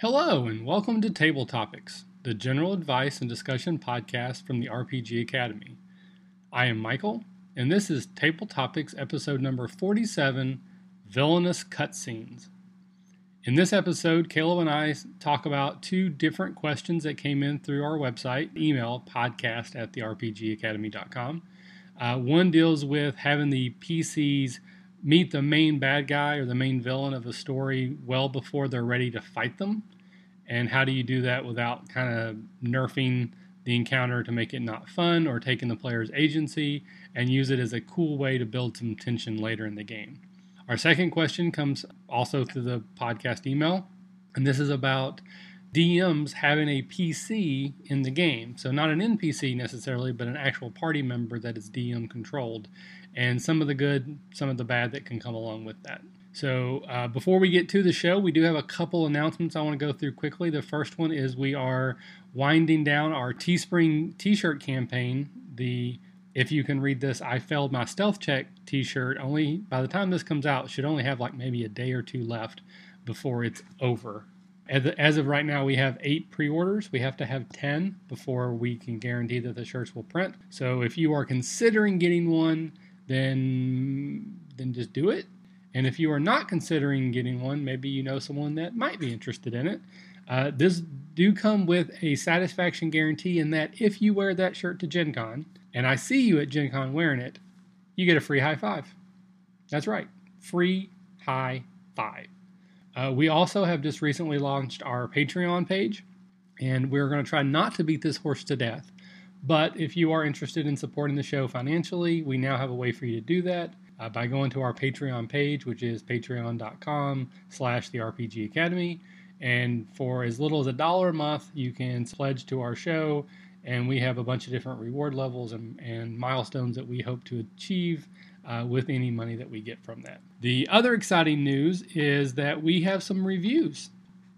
Hello, and welcome to Table Topics, the general advice and discussion podcast from the RPG Academy. I am Michael, and this is Table Topics episode number 47 Villainous Cutscenes. In this episode, Caleb and I talk about two different questions that came in through our website, email podcast at the therpgacademy.com. Uh, one deals with having the PCs meet the main bad guy or the main villain of a story well before they're ready to fight them. And how do you do that without kind of nerfing the encounter to make it not fun or taking the player's agency and use it as a cool way to build some tension later in the game? Our second question comes also through the podcast email, and this is about DMs having a PC in the game. So, not an NPC necessarily, but an actual party member that is DM controlled and some of the good, some of the bad that can come along with that. So, uh, before we get to the show, we do have a couple announcements I want to go through quickly. The first one is we are winding down our Teespring t shirt campaign. The if you can read this, I failed my stealth check t shirt. Only by the time this comes out, should only have like maybe a day or two left before it's over. As of right now, we have eight pre orders. We have to have 10 before we can guarantee that the shirts will print. So if you are considering getting one, then then just do it. And if you are not considering getting one, maybe you know someone that might be interested in it. Uh, this do come with a satisfaction guarantee in that if you wear that shirt to Gen Con, and I see you at Gen Con wearing it, you get a free high five. That's right, free high five. Uh, we also have just recently launched our Patreon page, and we're going to try not to beat this horse to death. But if you are interested in supporting the show financially, we now have a way for you to do that uh, by going to our Patreon page, which is patreon.com slash the RPG Academy. And for as little as a dollar a month, you can pledge to our show. And we have a bunch of different reward levels and, and milestones that we hope to achieve uh, with any money that we get from that. The other exciting news is that we have some reviews.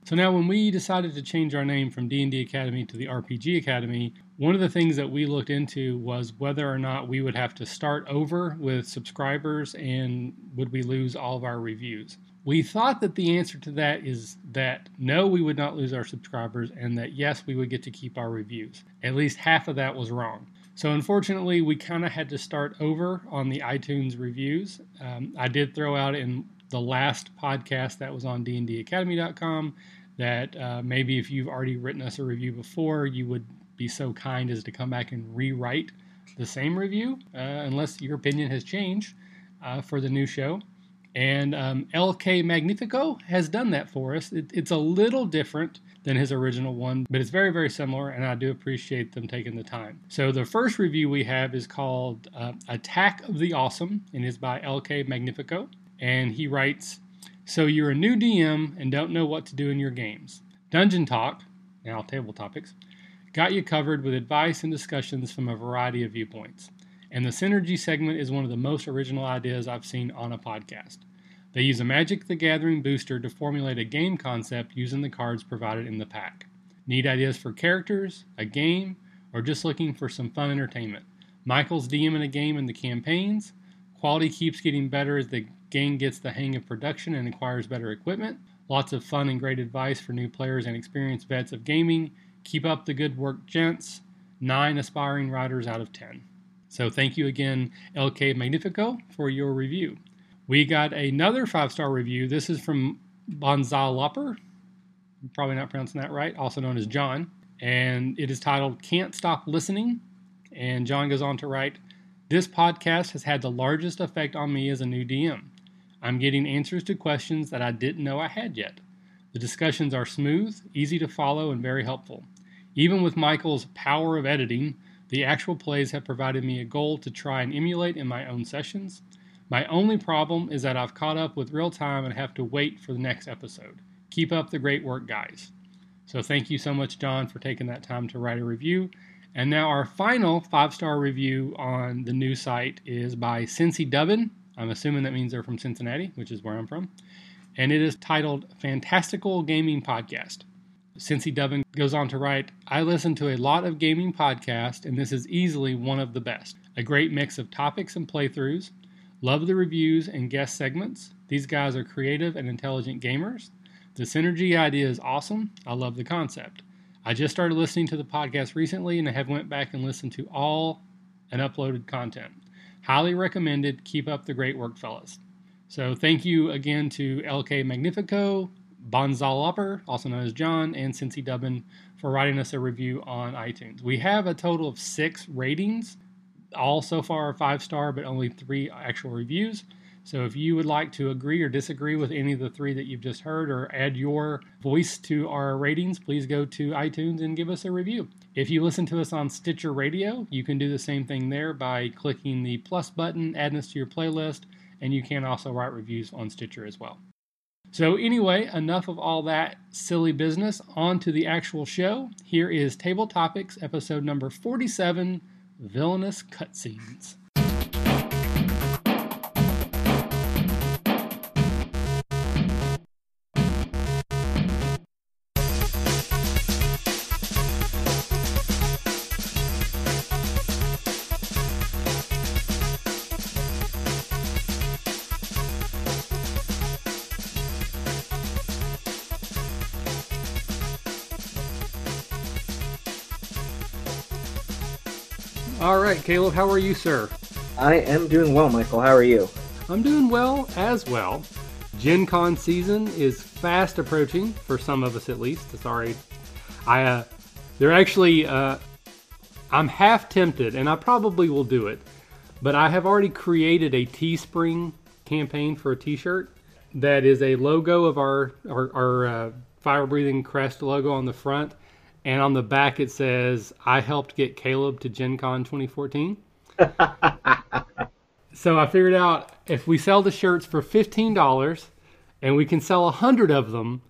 So now when we decided to change our name from D&D Academy to the RPG Academy, one of the things that we looked into was whether or not we would have to start over with subscribers and would we lose all of our reviews. We thought that the answer to that is that no, we would not lose our subscribers, and that yes, we would get to keep our reviews. At least half of that was wrong. So, unfortunately, we kind of had to start over on the iTunes reviews. Um, I did throw out in the last podcast that was on dndacademy.com that uh, maybe if you've already written us a review before, you would be so kind as to come back and rewrite the same review, uh, unless your opinion has changed uh, for the new show. And um, LK Magnifico has done that for us. It, it's a little different than his original one, but it's very, very similar, and I do appreciate them taking the time. So the first review we have is called uh, Attack of the Awesome, and is by LK Magnifico. And he writes, So you're a new DM and don't know what to do in your games. Dungeon Talk, now table topics, got you covered with advice and discussions from a variety of viewpoints and the Synergy segment is one of the most original ideas I've seen on a podcast. They use a Magic the Gathering booster to formulate a game concept using the cards provided in the pack. Need ideas for characters, a game, or just looking for some fun entertainment? Michael's DMing a game in the campaigns. Quality keeps getting better as the game gets the hang of production and acquires better equipment. Lots of fun and great advice for new players and experienced vets of gaming. Keep up the good work, gents. Nine aspiring writers out of ten. So thank you again, LK Magnifico, for your review. We got another five star review. This is from Bonzalopper. Probably not pronouncing that right, also known as John. And it is titled Can't Stop Listening. And John goes on to write This podcast has had the largest effect on me as a new DM. I'm getting answers to questions that I didn't know I had yet. The discussions are smooth, easy to follow, and very helpful. Even with Michael's power of editing, the actual plays have provided me a goal to try and emulate in my own sessions. My only problem is that I've caught up with real time and have to wait for the next episode. Keep up the great work, guys. So, thank you so much, John, for taking that time to write a review. And now, our final five star review on the new site is by Cincy Dubbin. I'm assuming that means they're from Cincinnati, which is where I'm from. And it is titled Fantastical Gaming Podcast. Cincy Dubbin goes on to write, I listen to a lot of gaming podcasts, and this is easily one of the best. A great mix of topics and playthroughs. Love the reviews and guest segments. These guys are creative and intelligent gamers. The synergy idea is awesome. I love the concept. I just started listening to the podcast recently and I have went back and listened to all and uploaded content. Highly recommended. Keep up the great work, fellas. So thank you again to LK Magnifico, Bonzal also known as John, and Cincy Dubbin for writing us a review on iTunes. We have a total of six ratings. All so far five star, but only three actual reviews. So if you would like to agree or disagree with any of the three that you've just heard or add your voice to our ratings, please go to iTunes and give us a review. If you listen to us on Stitcher Radio, you can do the same thing there by clicking the plus button, adding us to your playlist, and you can also write reviews on Stitcher as well. So, anyway, enough of all that silly business. On to the actual show. Here is Table Topics, episode number 47 Villainous Cutscenes. All right, Caleb, how are you, sir? I am doing well, Michael. How are you? I'm doing well as well. Gen Con season is fast approaching, for some of us at least. Sorry. I, uh, they're actually, uh, I'm half tempted, and I probably will do it, but I have already created a Teespring campaign for a t shirt that is a logo of our, our, our uh, fire breathing crest logo on the front and on the back it says, "I helped get Caleb to Gen Con 2014." so I figured out if we sell the shirts for fifteen dollars, and we can sell a hundred of them,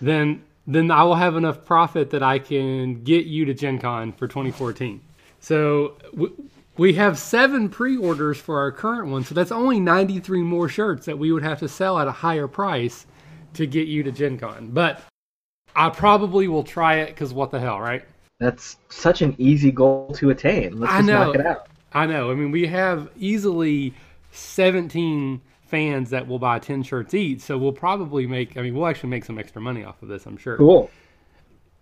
then then I will have enough profit that I can get you to Gen Con for 2014. So we have seven pre-orders for our current one, so that's only 93 more shirts that we would have to sell at a higher price to get you to Gen Con. But I probably will try it because what the hell, right? That's such an easy goal to attain. Let's just knock it out. I know. I mean, we have easily 17 fans that will buy 10 shirts each, so we'll probably make, I mean, we'll actually make some extra money off of this, I'm sure. Cool.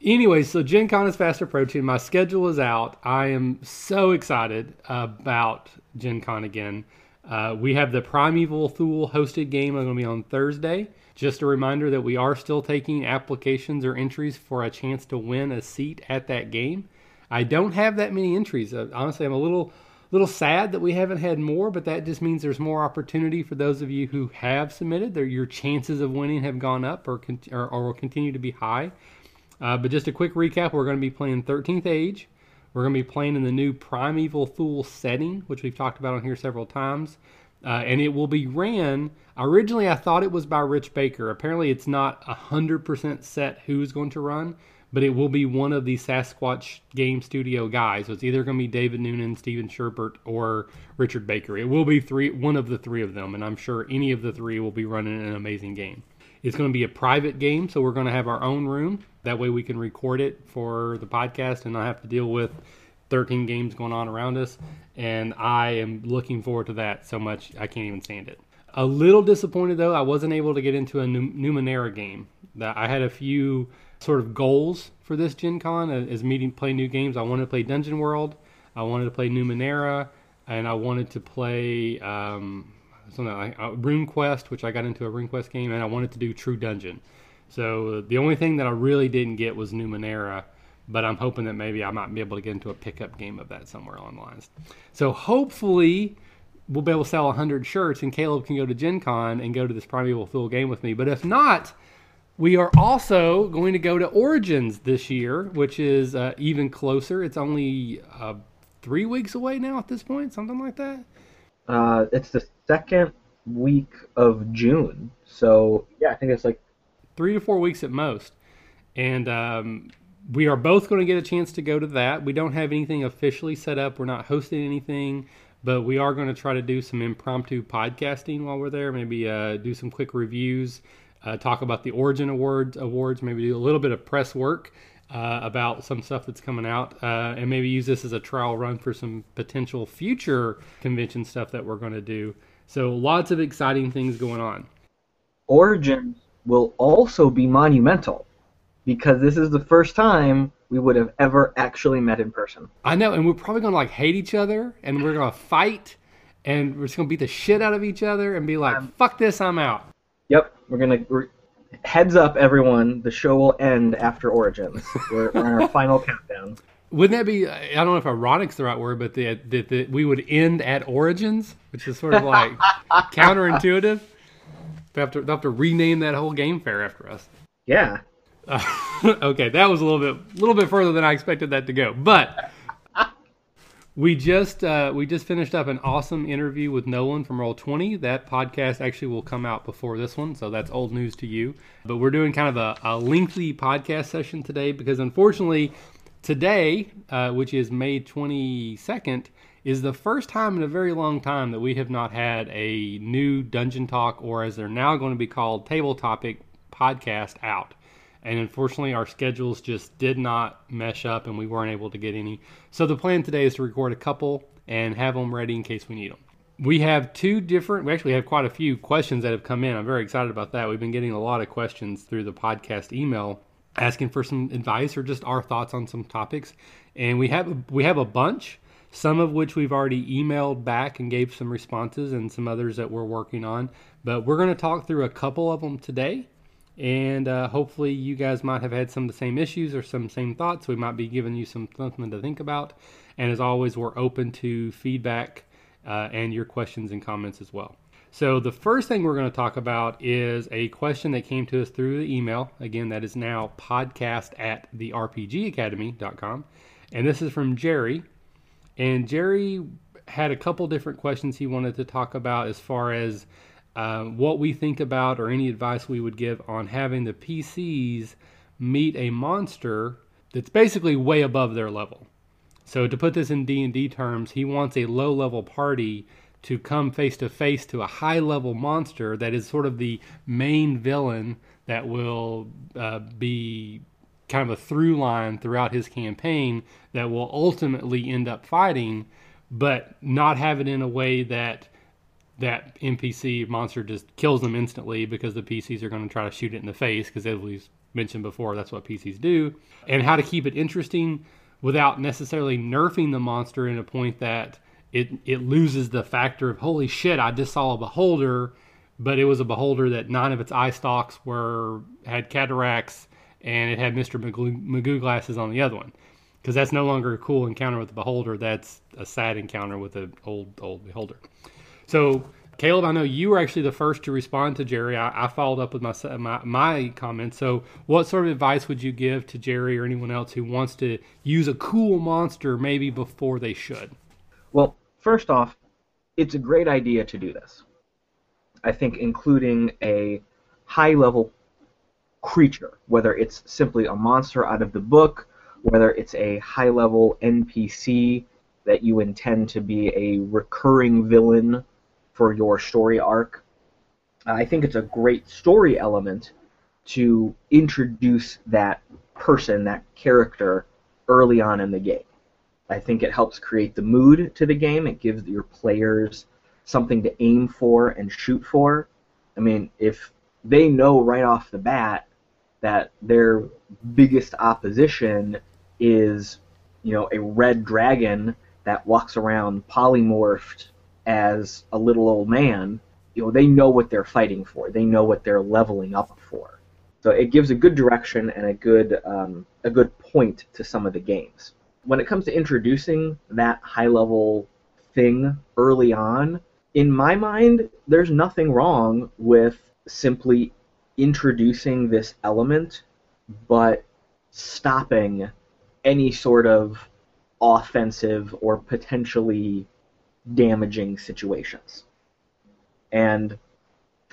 Anyway, so Gen Con is fast approaching. My schedule is out. I am so excited about Gen Con again. Uh, we have the Primeval Thule hosted game I'm going to be on Thursday. Just a reminder that we are still taking applications or entries for a chance to win a seat at that game. I don't have that many entries. Uh, honestly, I'm a little little sad that we haven't had more, but that just means there's more opportunity for those of you who have submitted. Your chances of winning have gone up or, or, or will continue to be high. Uh, but just a quick recap: we're going to be playing 13th Age. We're going to be playing in the new Primeval Thule setting, which we've talked about on here several times. Uh, and it will be ran. Originally, I thought it was by Rich Baker. Apparently, it's not 100% set who's going to run, but it will be one of the Sasquatch Game Studio guys. So it's either going to be David Noonan, Steven Schubert, or Richard Baker. It will be three, one of the three of them, and I'm sure any of the three will be running an amazing game. It's going to be a private game, so we're going to have our own room. That way, we can record it for the podcast and not have to deal with 13 games going on around us, and I am looking forward to that so much I can't even stand it. A little disappointed though, I wasn't able to get into a Numenera game. That I had a few sort of goals for this Gen Con as meeting play new games. I wanted to play Dungeon World, I wanted to play Numenera, and I wanted to play um, something like uh, RuneQuest, which I got into a RuneQuest game, and I wanted to do True Dungeon. So the only thing that I really didn't get was Numenera but I'm hoping that maybe I might be able to get into a pickup game of that somewhere online. So hopefully we'll be able to sell 100 shirts and Caleb can go to Gen Con and go to this Primeval Thule game with me. But if not, we are also going to go to Origins this year, which is uh, even closer. It's only uh, three weeks away now at this point, something like that. Uh, it's the second week of June. So, yeah, I think it's like three to four weeks at most. And um, we are both going to get a chance to go to that. We don't have anything officially set up. We're not hosting anything, but we are going to try to do some impromptu podcasting while we're there. Maybe uh, do some quick reviews, uh, talk about the Origin Awards, awards. Maybe do a little bit of press work uh, about some stuff that's coming out, uh, and maybe use this as a trial run for some potential future convention stuff that we're going to do. So lots of exciting things going on. Origins will also be monumental because this is the first time we would have ever actually met in person. I know, and we're probably gonna like hate each other, and we're gonna fight, and we're just gonna beat the shit out of each other, and be like, um, "Fuck this, I'm out." Yep, we're gonna. We're, heads up, everyone! The show will end after Origins. we're, we're on our final countdown. Wouldn't that be? I don't know if ironic's the right word, but that the, the, we would end at Origins, which is sort of like counterintuitive. They have to they have to rename that whole game fair after us. Yeah. Uh, okay, that was a little bit a little bit further than I expected that to go, but we just uh, we just finished up an awesome interview with Nolan from Roll20. That podcast actually will come out before this one, so that's old news to you. But we're doing kind of a, a lengthy podcast session today because unfortunately today, uh, which is May twenty second, is the first time in a very long time that we have not had a new Dungeon Talk, or as they're now going to be called, Table Topic podcast out. And unfortunately, our schedules just did not mesh up and we weren't able to get any. So the plan today is to record a couple and have them ready in case we need them. We have two different, we actually have quite a few questions that have come in. I'm very excited about that. We've been getting a lot of questions through the podcast email asking for some advice or just our thoughts on some topics. And we have we have a bunch some of which we've already emailed back and gave some responses, and some others that we're working on. But we're going to talk through a couple of them today, and uh, hopefully you guys might have had some of the same issues or some same thoughts. We might be giving you some something to think about. And as always, we're open to feedback uh, and your questions and comments as well. So the first thing we're going to talk about is a question that came to us through the email. Again, that is now podcast at the rpgacademy.com. And this is from Jerry. And Jerry had a couple different questions he wanted to talk about as far as uh, what we think about or any advice we would give on having the PCs meet a monster that's basically way above their level. So to put this in D&D terms, he wants a low-level party to come face to face to a high-level monster that is sort of the main villain that will uh, be kind of a through line throughout his campaign that will ultimately end up fighting, but not have it in a way that that NPC monster just kills them instantly because the PCs are going to try to shoot it in the face because as we mentioned before, that's what PCs do. And how to keep it interesting without necessarily nerfing the monster in a point that it it loses the factor of holy shit, I just saw a beholder, but it was a beholder that nine of its eye stalks were had cataracts and it had Mr. Magoo, Magoo glasses on the other one. Because that's no longer a cool encounter with the beholder. That's a sad encounter with an old, old beholder. So, Caleb, I know you were actually the first to respond to Jerry. I, I followed up with my, my, my comments. So, what sort of advice would you give to Jerry or anyone else who wants to use a cool monster maybe before they should? Well, first off, it's a great idea to do this. I think including a high level creature, whether it's simply a monster out of the book, whether it's a high level NPC that you intend to be a recurring villain for your story arc. Uh, I think it's a great story element to introduce that person, that character, early on in the game. I think it helps create the mood to the game. It gives your players something to aim for and shoot for. I mean, if they know right off the bat that their biggest opposition is, you know, a red dragon that walks around polymorphed as a little old man, you know, they know what they're fighting for. They know what they're leveling up for. So it gives a good direction and a good um, a good point to some of the games. When it comes to introducing that high level thing early on, in my mind, there's nothing wrong with simply introducing this element, but stopping any sort of offensive or potentially damaging situations. And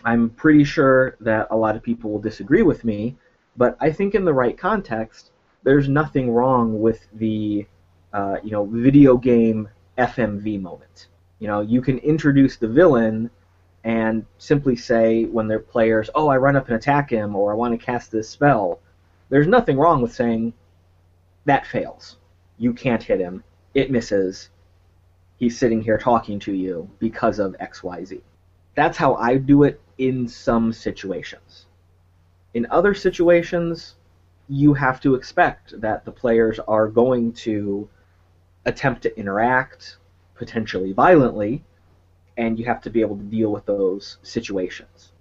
I'm pretty sure that a lot of people will disagree with me, but I think in the right context, there's nothing wrong with the uh, you know video game FMV moment. You know, you can introduce the villain and simply say when their players, oh, I run up and attack him, or I want to cast this spell, there's nothing wrong with saying that fails. You can't hit him. It misses. He's sitting here talking to you because of XYZ. That's how I do it in some situations. In other situations, you have to expect that the players are going to attempt to interact, potentially violently, and you have to be able to deal with those situations.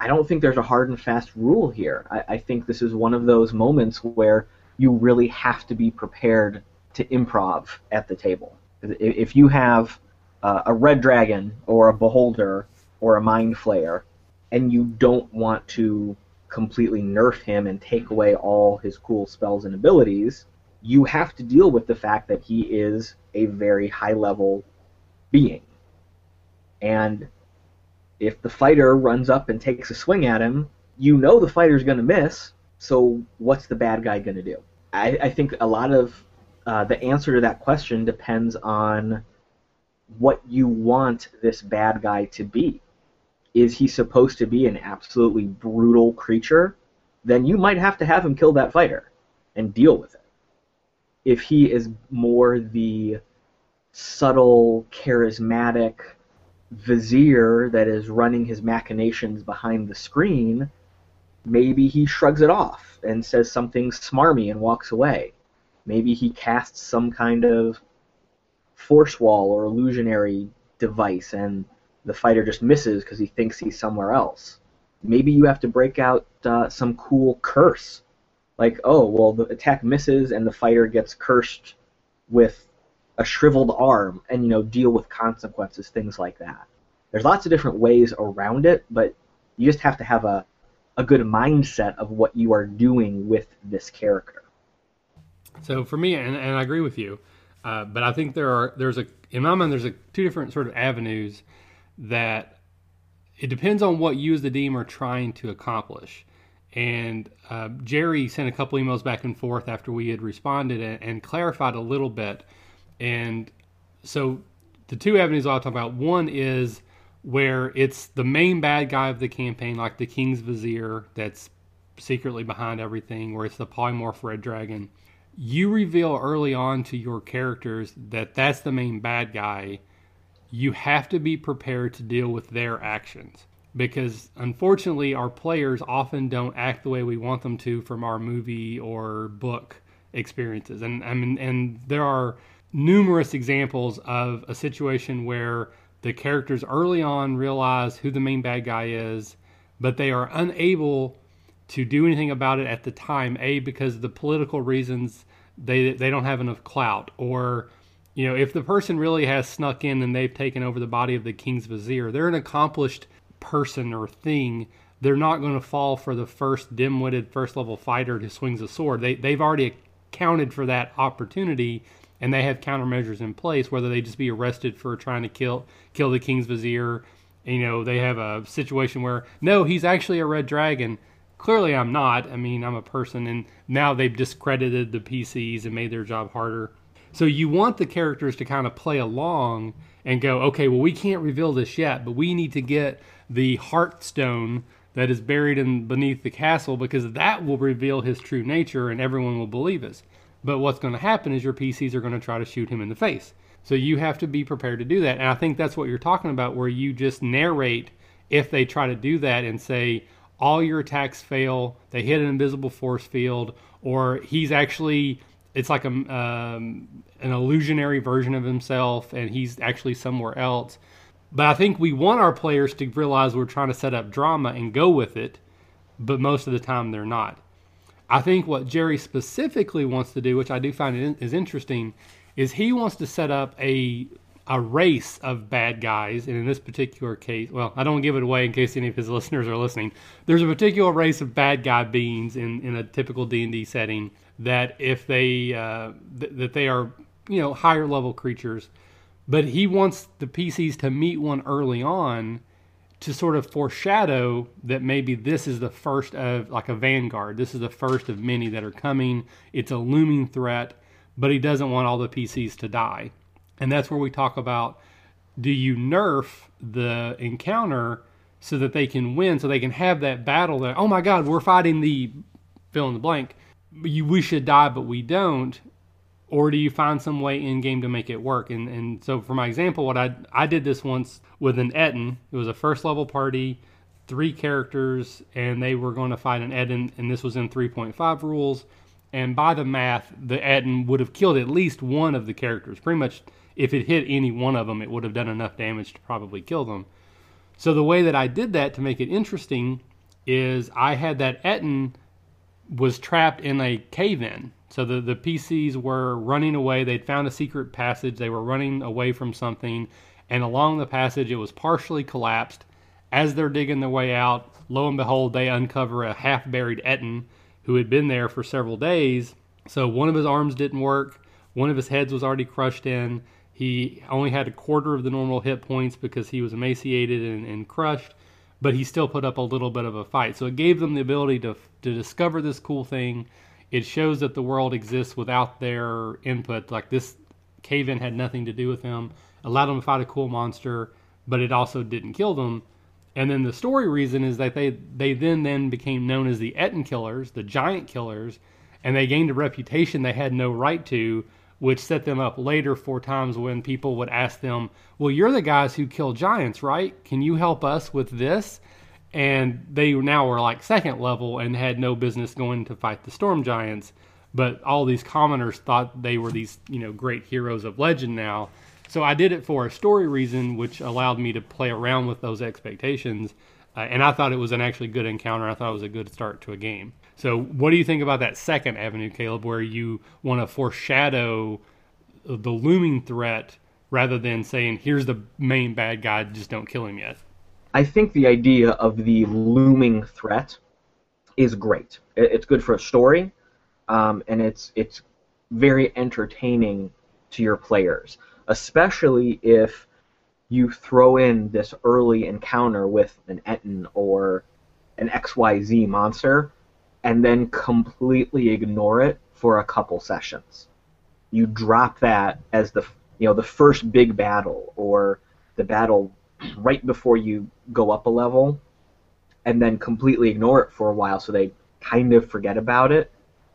I don't think there's a hard and fast rule here. I, I think this is one of those moments where you really have to be prepared to improv at the table. If you have uh, a red dragon or a beholder or a mind flayer, and you don't want to completely nerf him and take away all his cool spells and abilities, you have to deal with the fact that he is a very high level being. And if the fighter runs up and takes a swing at him, you know the fighter's going to miss, so what's the bad guy going to do? I, I, think a lot of uh, the answer to that question depends on what you want this bad guy to be. Is he supposed to be an absolutely brutal creature? Then you might have to have him kill that fighter and deal with it. If he is more the subtle, charismatic vizier that is running his machinations behind the screen, maybe he shrugs it off and says something smarmy and walks away. Maybe he casts some kind of force wall or illusionary device and the fighter just misses because he thinks he's somewhere else. Maybe you have to break out uh, some cool curse. Like, oh, well, the attack misses and the fighter gets cursed with a shriveled arm and, you know, deal with consequences, things like that. There's lots of different ways around it, but you just have to have a, a good mindset of what you are doing with this character. So for me, and, and I agree with you, uh, but I think there are there's a in my mind there's a two different sort of avenues that it depends on what you as the DM are trying to accomplish. And uh, Jerry sent a couple emails back and forth after we had responded and, and, clarified a little bit. And so the two avenues I'll talk about one is where it's the main bad guy of the campaign, like the King's Vizier that's secretly behind everything, where it's the polymorph red dragon you reveal early on to your characters that that's the main bad guy, you have to be prepared to deal with their actions. Because unfortunately, our players often don't act the way we want them to from our movie or book experiences. And I mean, and there are numerous examples of a situation where the characters early on realize who the main bad guy is, but they are unable to do anything about it at the time. A because the political reasons they they don't have enough clout, or you know if the person really has snuck in and they've taken over the body of the king's vizier, they're an accomplished person or thing. They're not going to fall for the first dim-witted first level fighter who swings a sword. They they've already accounted for that opportunity and they have countermeasures in place, whether they just be arrested for trying to kill kill the king's vizier. You know, they have a situation where no, he's actually a red dragon Clearly, I'm not. I mean, I'm a person, and now they've discredited the PCs and made their job harder. So you want the characters to kind of play along and go, okay, well, we can't reveal this yet, but we need to get the Heartstone that is buried in beneath the castle because that will reveal his true nature and everyone will believe us. But what's going to happen is your PCs are going to try to shoot him in the face. So you have to be prepared to do that. And I think that's what you're talking about, where you just narrate if they try to do that and say, all your attacks fail. They hit an invisible force field, or he's actually it's like a um, an illusionary version of himself, and he's actually somewhere else. But I think we want our players to realize we're trying to set up drama and go with it, but most of the time they're not. I think what Jerry specifically wants to do, which I do find is interesting, is he wants to set up a a race of bad guys, and in this particular case, well, I don't give it away in case any of his listeners are listening. There's a particular race of bad guy beings in, in a typical D and D setting that if they uh, th- that they are you know higher level creatures, but he wants the PCs to meet one early on to sort of foreshadow that maybe this is the first of like a vanguard. This is the first of many that are coming. It's a looming threat, but he doesn't want all the PCs to die. And that's where we talk about do you nerf the encounter so that they can win, so they can have that battle that, oh my God, we're fighting the fill in the blank. We should die, but we don't. Or do you find some way in game to make it work? And, and so, for my example, what I, I did this once with an Ettin. It was a first level party. three characters, and they were going to fight an Ettin, and this was in 3.5 rules. And by the math, the Ettin would have killed at least one of the characters. Pretty much, if it hit any one of them, it would have done enough damage to probably kill them. So the way that I did that to make it interesting is I had that Ettin was trapped in a cave in. So the, the PCs were running away. They'd found a secret passage. They were running away from something. And along the passage, it was partially collapsed. As they're digging their way out, lo and behold, they uncover a half buried Ettin who had been there for several days. So one of his arms didn't work, one of his heads was already crushed in. He only had a quarter of the normal hit points because he was emaciated and, and crushed, but he still put up a little bit of a fight. So it gave them the ability to, to discover this cool thing. It shows that the world exists without their input. Like this cave in had nothing to do with them, allowed them to fight a cool monster, but it also didn't kill them. And then the story reason is that they they then then became known as the Ettin killers, the giant killers, and they gained a reputation they had no right to, which set them up later for times when people would ask them, "Well, you're the guys who kill giants, right? Can you help us with this?" And they now were like second level and had no business going to fight the storm giants, but all these commoners thought they were these, you know, great heroes of legend now so I did it for a story reason, which allowed me to play around with those expectations. Uh, and I thought it was an actually good encounter. I thought it was a good start to a game. So, what do you think about that second avenue, Caleb, where you want to foreshadow the looming threat rather than saying, here's the main bad guy, just don't kill him yet? I think the idea of the looming threat is great. It's good for a story, um, and it's it's very entertaining to your players especially if you throw in this early encounter with an Ettin or an XYZ monster and then completely ignore it for a couple sessions. You drop that as the you know the first big battle or the battle right before you go up a level and then completely ignore it for a while so they kind of forget about it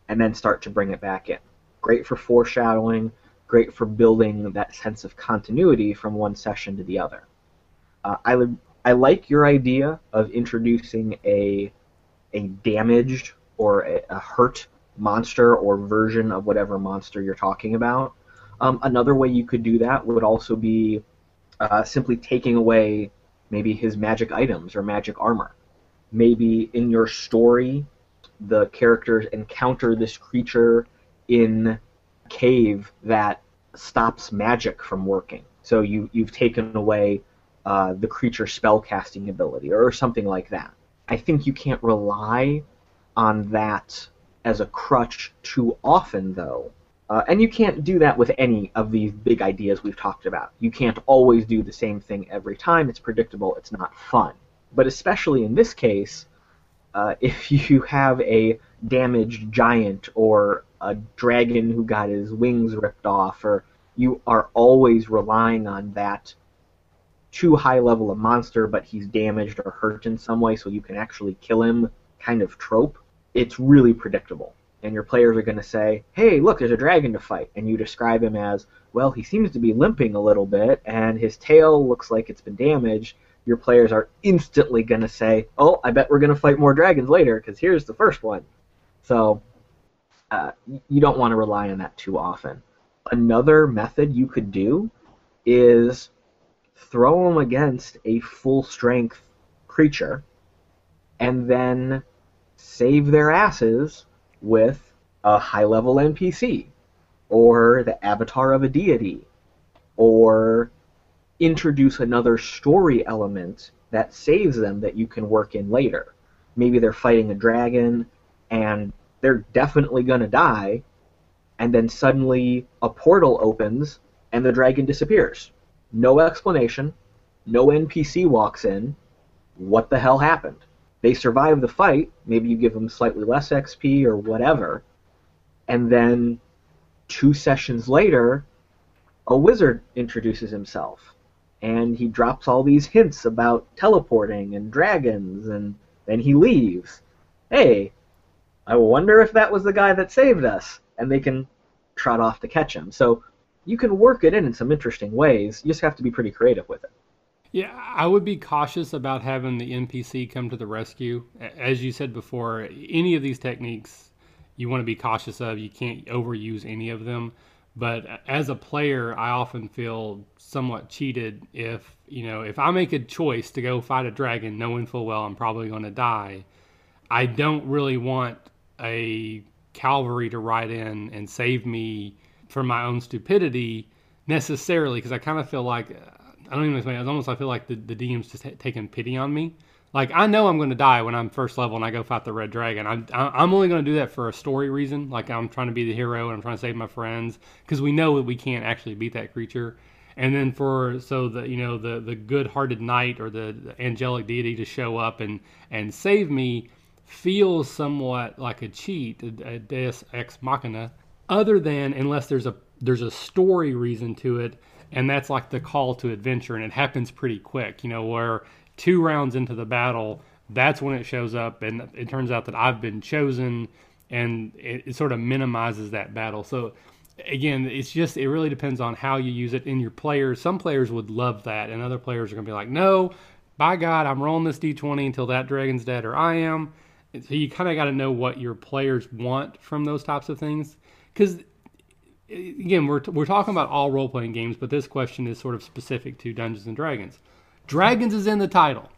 and then start to bring it back in. Great for foreshadowing, great for building that sense of continuity from one session to the other. Uh, I, I like your idea of introducing a, a damaged or a, a hurt monster or version of whatever monster you're talking about. Um, another way you could do that would also be uh, simply taking away maybe his magic items or magic armor. Maybe in your story, the characters encounter this creature in a cave that stops magic from working. So you you've taken away uh, the creature spellcasting ability or something like that. I think you can't rely on that as a crutch too often, though. Uh, and you can't do that with any of these big ideas we've talked about. You can't always do the same thing every time. It's predictable. It's not fun. But especially in this case, uh, if you have a damaged giant or a dragon who got his wings ripped off, or you are always relying on that too high level of monster, but he's damaged or hurt in some way, so you can actually kill him kind of trope, it's really predictable. And your players are going to say, hey, look, there's a dragon to fight. And you describe him as, well, he seems to be limping a little bit, and his tail looks like it's been damaged. Your players are instantly going to say, oh, I bet we're going to fight more dragons later, because here's the first one. So uh, you don't want to rely on that too often. Another method you could do is throw them against a full strength creature and then save their asses with a high level NPC or the avatar of a deity or introduce another story element that saves them that you can work in later. Maybe they're fighting a dragon and they're definitely going to die, and then suddenly a portal opens and the dragon disappears. No explanation, no NPC walks in. What the hell happened? They survive the fight, maybe you give them slightly less XP or whatever, and then two sessions later, a wizard introduces himself and he drops all these hints about teleporting and dragons and then he leaves. Hey, I wonder if that was the guy that saved us. And they can trot off to catch him. So you can work it in in some interesting ways. You just have to be pretty creative with it. Yeah, I would be cautious about having the NPC come to the rescue. As you said before, any of these techniques you want to be cautious of. You can't overuse any of them. But uh, as a player, I often feel somewhat cheated if, you know, if I make a choice to go fight a dragon knowing full well I'm probably going to die, I don't really want a cavalry to ride in and save me from my own stupidity necessarily because I kind of feel like uh, I don't even explain. It's almost I feel like the, the DM's just taking pity on me. Like I know I'm going to die when I'm first level and I go fight the red dragon. I'm I'm only going to do that for a story reason. Like I'm trying to be the hero and I'm trying to save my friends because we know that we can't actually beat that creature. And then for so the you know the the good-hearted knight or the, the angelic deity to show up and and save me feels somewhat like a cheat, a, a deus ex machina. Other than unless there's a there's a story reason to it and that's like the call to adventure and it happens pretty quick you know where two rounds into the battle that's when it shows up and it turns out that i've been chosen and it, it sort of minimizes that battle. So again it's just it really depends on how you use it in your players. Some players would love that and other players are going to be like no by god i'm rolling this d20 until that dragon's dead or i am. So you kind of got to know what your players want from those types of things. Because again, we're, we're talking about all role playing games, but this question is sort of specific to Dungeons and Dragons. Dragons is in the title.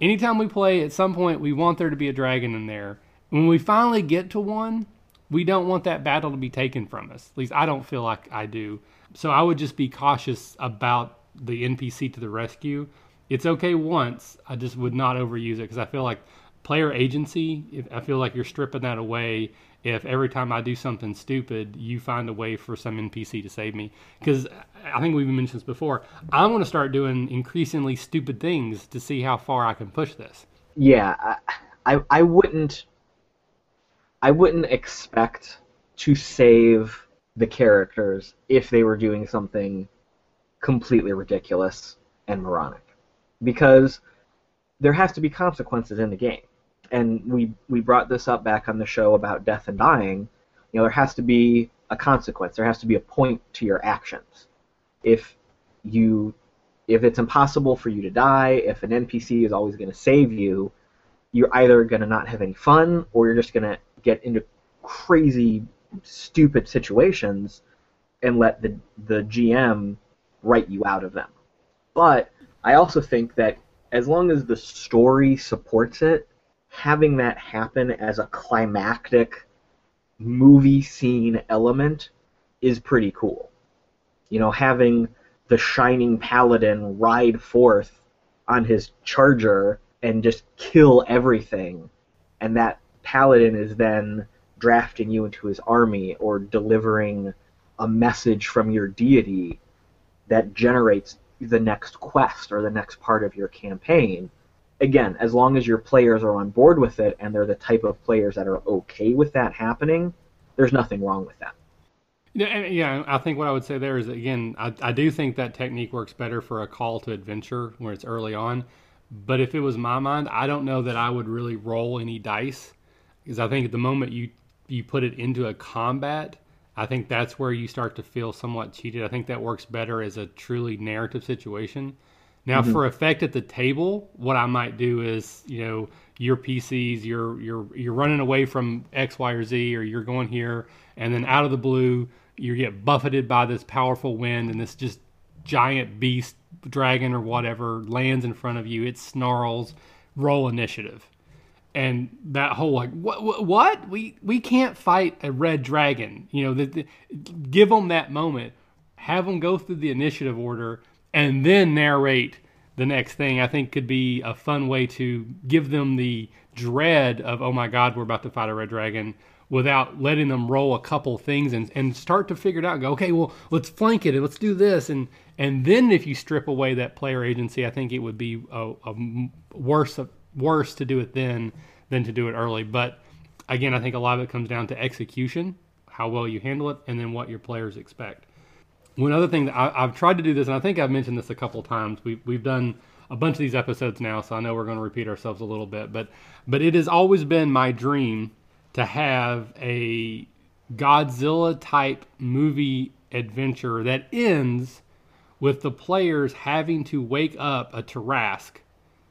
Anytime we play, at some point, we want there to be a dragon in there. When we finally get to one, we don't want that battle to be taken from us. At least I don't feel like I do. So I would just be cautious about the NPC to the rescue. It's okay once. I just would not overuse it because I feel like player agency, I feel like you're stripping that away if every time I do something stupid, you find a way for some NPC to save me. Because I think we've mentioned this before. I'm going to start doing increasingly stupid things to see how far I can push this. Yeah, I, I, I wouldn't. I wouldn't expect to save the characters if they were doing something completely ridiculous and moronic, because there has to be consequences in the game and we we brought this up back on the show about death and dying. You know, there has to be a consequence. There has to be a point to your actions. If you if it's impossible for you to die, if an NPC is always going to save you, you're either going to not have any fun or you're just going to get into crazy stupid situations and let the the GM write you out of them. But I also think that as long as the story supports it, having that happen as a climactic movie scene element is pretty cool. You know, having the shining paladin ride forth on his charger and just kill everything, and that paladin is then drafting you into his army or delivering a message from your deity that generates the next quest or the next part of your campaign again, as long as your players are on board with it and they're the type of players that are okay with that happening, there's nothing wrong with that. Yeah, yeah. I think what I would say there is again, I, I do think that technique works better for a call to adventure where it's early on. But if it was my mind, I don't know that I would really roll any dice because I think at the moment you you put it into a combat, I think that's where you start to feel somewhat cheated. I think that works better as a truly narrative situation. Now, mm-hmm. for effect at the table, what I might do is, you know, your PCs, you're you're you're running away from X, Y, or Z, or you're going here, and then out of the blue, you get buffeted by this powerful wind, and this just giant beast, dragon or whatever, lands in front of you. It snarls. Roll initiative, and that whole like what what we we can't fight a red dragon. You know, the, the, give them that moment, have them go through the initiative order and then narrate the next thing, I think could be a fun way to give them the dread of, oh my God, we're about to fight a red dragon without letting them roll a couple things and, and start to figure it out go, okay, well, let's flank it and let's do this. And, and then if you strip away that player agency, I think it would be a, a worse, worse to do it then than to do it early. But again, I think a lot of it comes down to execution, how well you handle it, and then what your players expect. One other thing that I, have tried to do this, and I think I've mentioned this a couple times. We've we've done a bunch of these episodes now, so I know we're going to repeat ourselves a little bit. But but it has always been my dream to have a Godzilla type movie adventure that ends with the players having to wake up a Tarrasque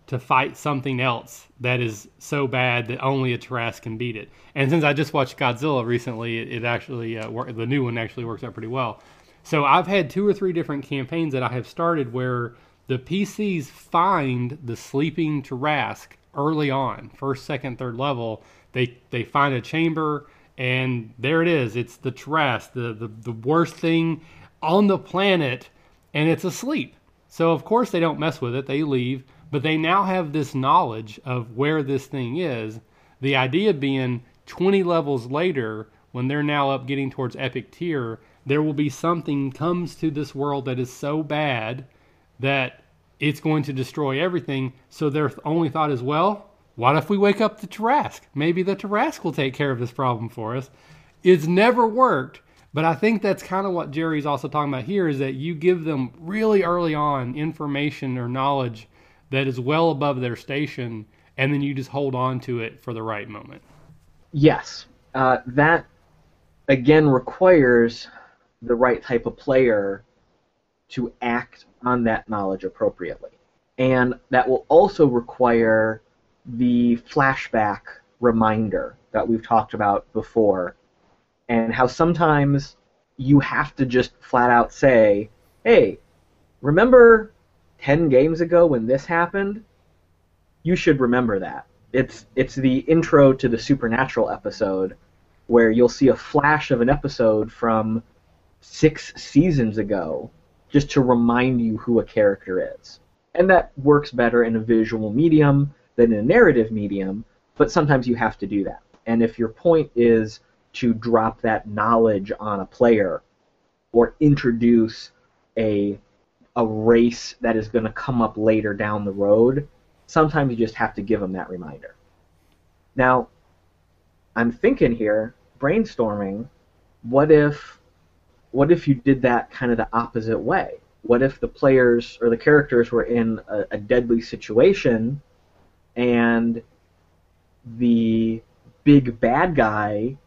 to fight something else that is so bad that only a Tarrasque can beat it. And since I just watched Godzilla recently, it, it actually uh, work, the new one actually works out pretty well. So I've had two or three different campaigns that I have started where the PCs find the sleeping Tarrasque early on, first, second, third level. They they find a chamber and there it is. It's the Tarrasque, the, the the worst thing on the planet, and it's asleep. So of course they don't mess with it. They leave but they now have this knowledge of where this thing is. The idea being 20 levels later, when they're now up getting towards epic tier, there will be something comes to this world that is so bad that it's going to destroy everything. So their only thought is, well, what if we wake up the Tarrasque? Maybe the Tarrasque will take care of this problem for us. It's never worked, but I think that's kind of what Jerry's also talking about here is that you give them really early on information or knowledge that is well above their station, and then you just hold on to it for the right moment. Yes, uh, that again requires the right type of player to act on that knowledge appropriately. And that will also require the flashback reminder that we've talked about before, and how sometimes you have to just flat out say, hey, remember 10 games ago when this happened, you should remember that. It's it's the intro to the supernatural episode where you'll see a flash of an episode from 6 seasons ago just to remind you who a character is. And that works better in a visual medium than in a narrative medium, but sometimes you have to do that. And if your point is to drop that knowledge on a player or introduce a a race that is going to come up later down the road, sometimes you just have to give them that reminder. Now, I'm thinking here, brainstorming, what if what if you did that kind of the opposite way? What if the players or the characters were in a, a deadly situation and the big bad guy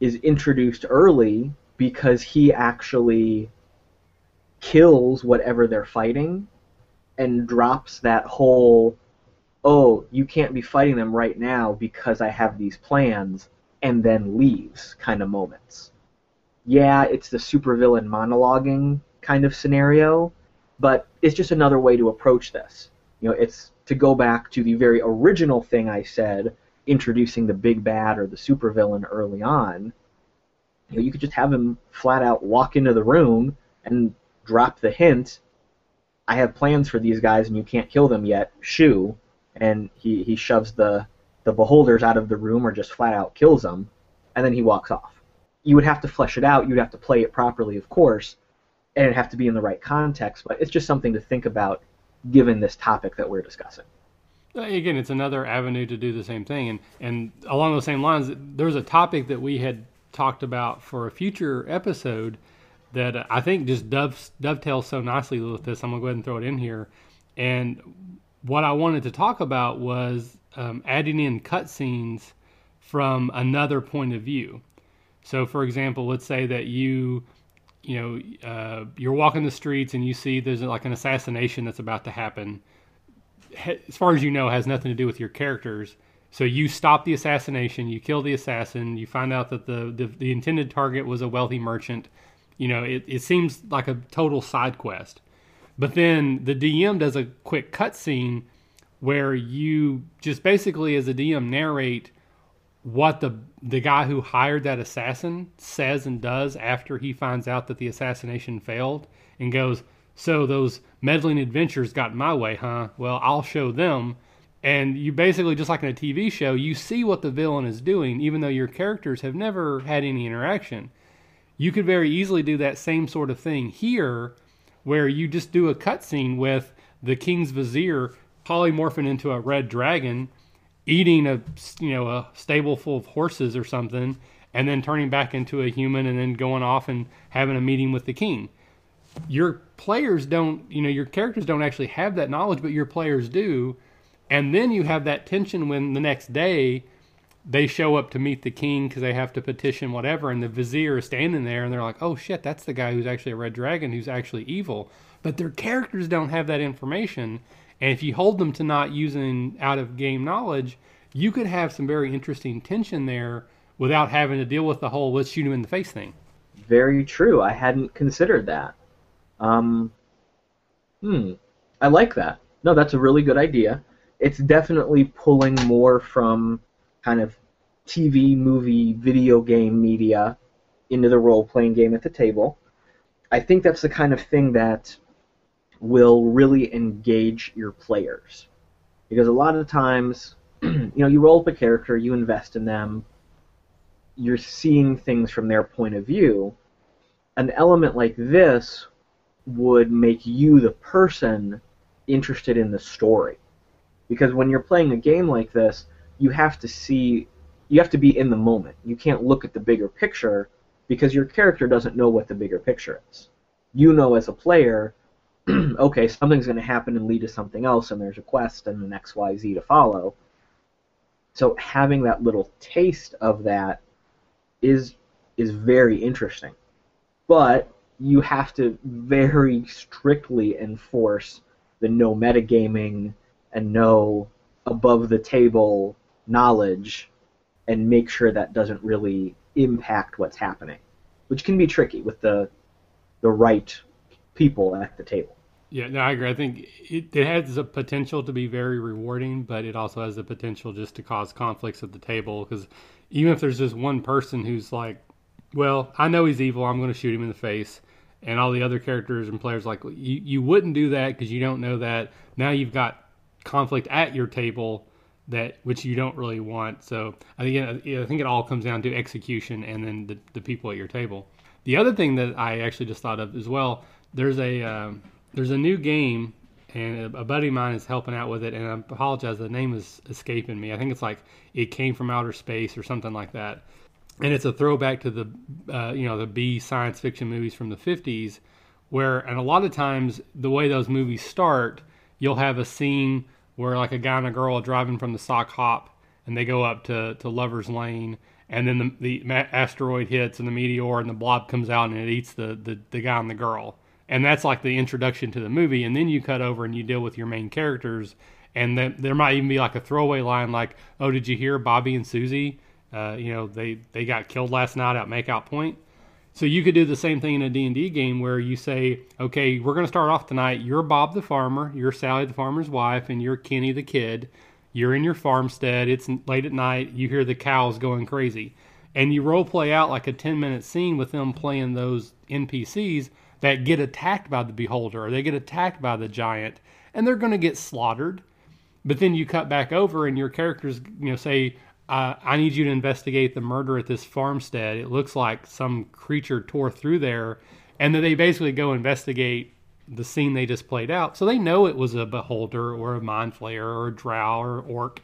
is introduced early because he actually kills whatever they're fighting and drops that whole oh you can't be fighting them right now because i have these plans and then leaves kind of moments yeah it's the supervillain monologuing kind of scenario but it's just another way to approach this you know it's to go back to the very original thing i said introducing the big bad or the supervillain early on you know you could just have him flat out walk into the room and drop the hint, I have plans for these guys and you can't kill them yet, shoo, and he, he shoves the, the beholders out of the room or just flat out kills them, and then he walks off. You would have to flesh it out, you'd have to play it properly, of course, and it'd have to be in the right context, but it's just something to think about given this topic that we're discussing. Again, it's another avenue to do the same thing. And, and along those same lines, there's a topic that we had talked about for a future episode that I think just dove, dovetails so nicely with this. I'm gonna go ahead and throw it in here. And what I wanted to talk about was um, adding in cutscenes from another point of view. So, for example, let's say that you, you know, uh, you're walking the streets and you see there's like an assassination that's about to happen. As far as you know, has nothing to do with your characters. So you stop the assassination, you kill the assassin, you find out that the, the, the intended target was a wealthy merchant you know, it, it seems like a total side quest. But then the DM does a quick cutscene where you just basically, as a DM, narrate what the the guy who hired that assassin says and does after he finds out that the assassination failed, and goes, "So those meddling adventures got my way, huh? Well, I'll show them." And you basically, just like in a TV show, you see what the villain is doing, even though your characters have never had any interaction. You could very easily do that same sort of thing here, where you just do a cutscene with the king's vizier polymorphing into a red dragon, eating a you know a stable full of horses or something, and then turning back into a human, and then going off and having a meeting with the king. Your players don't, you know, your characters don't actually have that knowledge, but your players do. And then you have that tension when the next day they show up to meet the king because they have to petition whatever, and the vizier is standing there, and they're like, "Oh shit, that's the guy who's actually a red dragon, who's actually evil." But their characters don't have that information, and if you hold them to not using out of game knowledge, you could have some very interesting tension there without having to deal with the whole "let's shoot him in the face" thing. Very true. I hadn't considered that. Um, hmm. I like that. No, that's a really good idea. It's definitely pulling more from kind of TV, movie, video game media into the role playing game at the table. I think that's the kind of thing that will really engage your players. Because a lot of times, you know, you roll up a character, you invest in them, you're seeing things from their point of view. An element like this would make you, the person, interested in the story. Because when you're playing a game like this, you have to see, you have to be in the moment. You can't look at the bigger picture because your character doesn't know what the bigger picture is. You know as a player, okay, something's going to happen and lead to something else, and there's a quest and an X, Y, Z to follow. So having that little taste of that is is very interesting. But you have to very strictly enforce the no metagaming and no above the table knowledge and make sure that doesn't really impact what's happening, which can be tricky with the the right people at the table. Yeah, no, I agree. I think it, it has the potential to be very rewarding, but it also has the potential just to cause conflicts at the table. Because even if there's just one person who's like, "Well, I know he's evil. I'm going to shoot him in the face," and all the other characters and players like, "You you wouldn't do that because you don't know that." Now you've got conflict at your table that which you don't really want. So I think I think it all comes down to execution and then the, the people at your table. The other thing that I actually just thought of as well, there's a um, there's a new game, and a, buddy of mine is helping out with it. And I apologize, the name is escaping me. I think it's like it came from outer space or something like that. And it's a throwback to the uh, you know the B science fiction movies from the 50s, where and a lot of times the way those movies start, you'll have a scene where like a guy and a girl are driving from the sock hop and they go up to, to Lover's Lane and then the, the asteroid hits and the meteor and the blob comes out and it eats the, the, the guy and the girl. And that's like the introduction to the movie. And then you cut over and you deal with your main characters. And then there might even be like a throwaway line like, oh, did you hear Bobby and Susie? Uh, you know, they, they got killed last night at Makeout Point. So you could do the same thing in a D&D game where you say, okay, we're going to start off tonight. You're Bob the farmer, you're Sally the farmer's wife, and you're Kenny the kid. You're in your farmstead. It's late at night. You hear the cows going crazy. And you role play out like a 10 minute scene with them playing those NPCs that get attacked by the beholder or they get attacked by the giant and they're going to get slaughtered. But then you cut back over and your characters, you know, say, uh, I need you to investigate the murder at this farmstead. It looks like some creature tore through there. And then they basically go investigate the scene they just played out. So they know it was a beholder or a mind flayer or a drow or orc,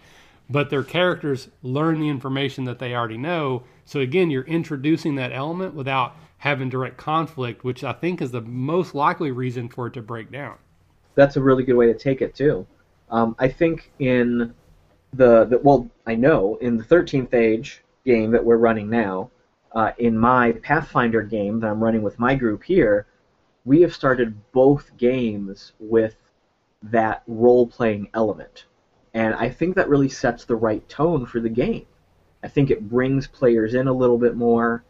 but their characters learn the information that they already know. So again, you're introducing that element without having direct conflict, which I think is the most likely reason for it to break down. That's a really good way to take it too. Um, I think in the, the well, I know in the 13th Age game that we're running now, uh, in my Pathfinder game that I'm running with my group here, we have started both games with that role playing element. And I think that really sets the right tone for the game. I think it brings players in a little bit more.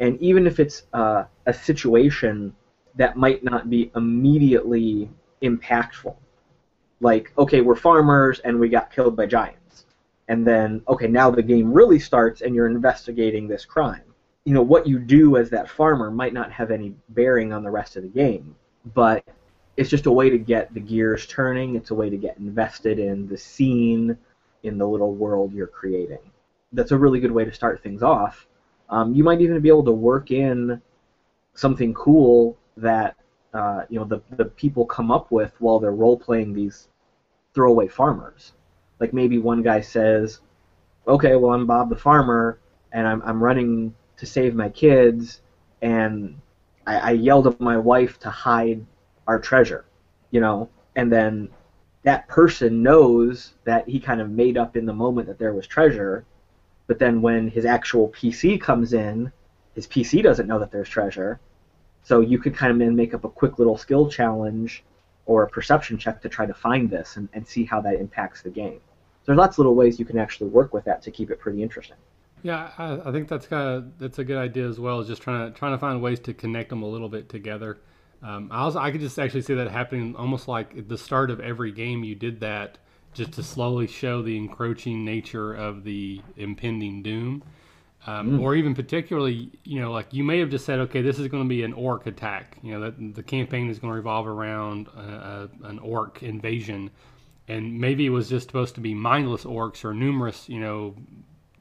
And even if it's uh, a situation that might not be immediately impactful, like, okay, we're farmers and we got killed by giants. And then okay now the game really starts and you're investigating this crime. You know what you do as that farmer might not have any bearing on the rest of the game but it's just a way to get the gears turning. It's a way to get invested in the scene in the little world you're creating. That's a really good way to start things off um, you might even be able to work in something cool that uh, you know the, the people come up with while they're role playing these throwaway farmers. Like maybe one guy says, "Okay, well I'm Bob the farmer, and I'm I'm running to save my kids, and I, I yelled at my wife to hide our treasure," you know, and then that person knows that he kind of made up in the moment that there was treasure, But then when his actual PC comes in, his PC doesn't know that there's treasure. So you could kind of then make up a quick little skill challenge or a perception check to try to find this and, and see how that impacts the game. So there's lots of little ways you can actually work with that to keep it pretty interesting. Yeah, I, I think that's kind of that's a good idea as well. Is just trying to trying to find ways to connect them a little bit together. Um, I also I could just actually see that happening almost like at the start of every game you did that just to slowly show the encroaching nature of the impending doom. Um, mm. Or even particularly, you know, like you may have just said, okay, this is going to be an orc attack. You know, that the campaign is going to revolve around a, a, an orc invasion, and maybe it was just supposed to be mindless orcs or numerous, you know,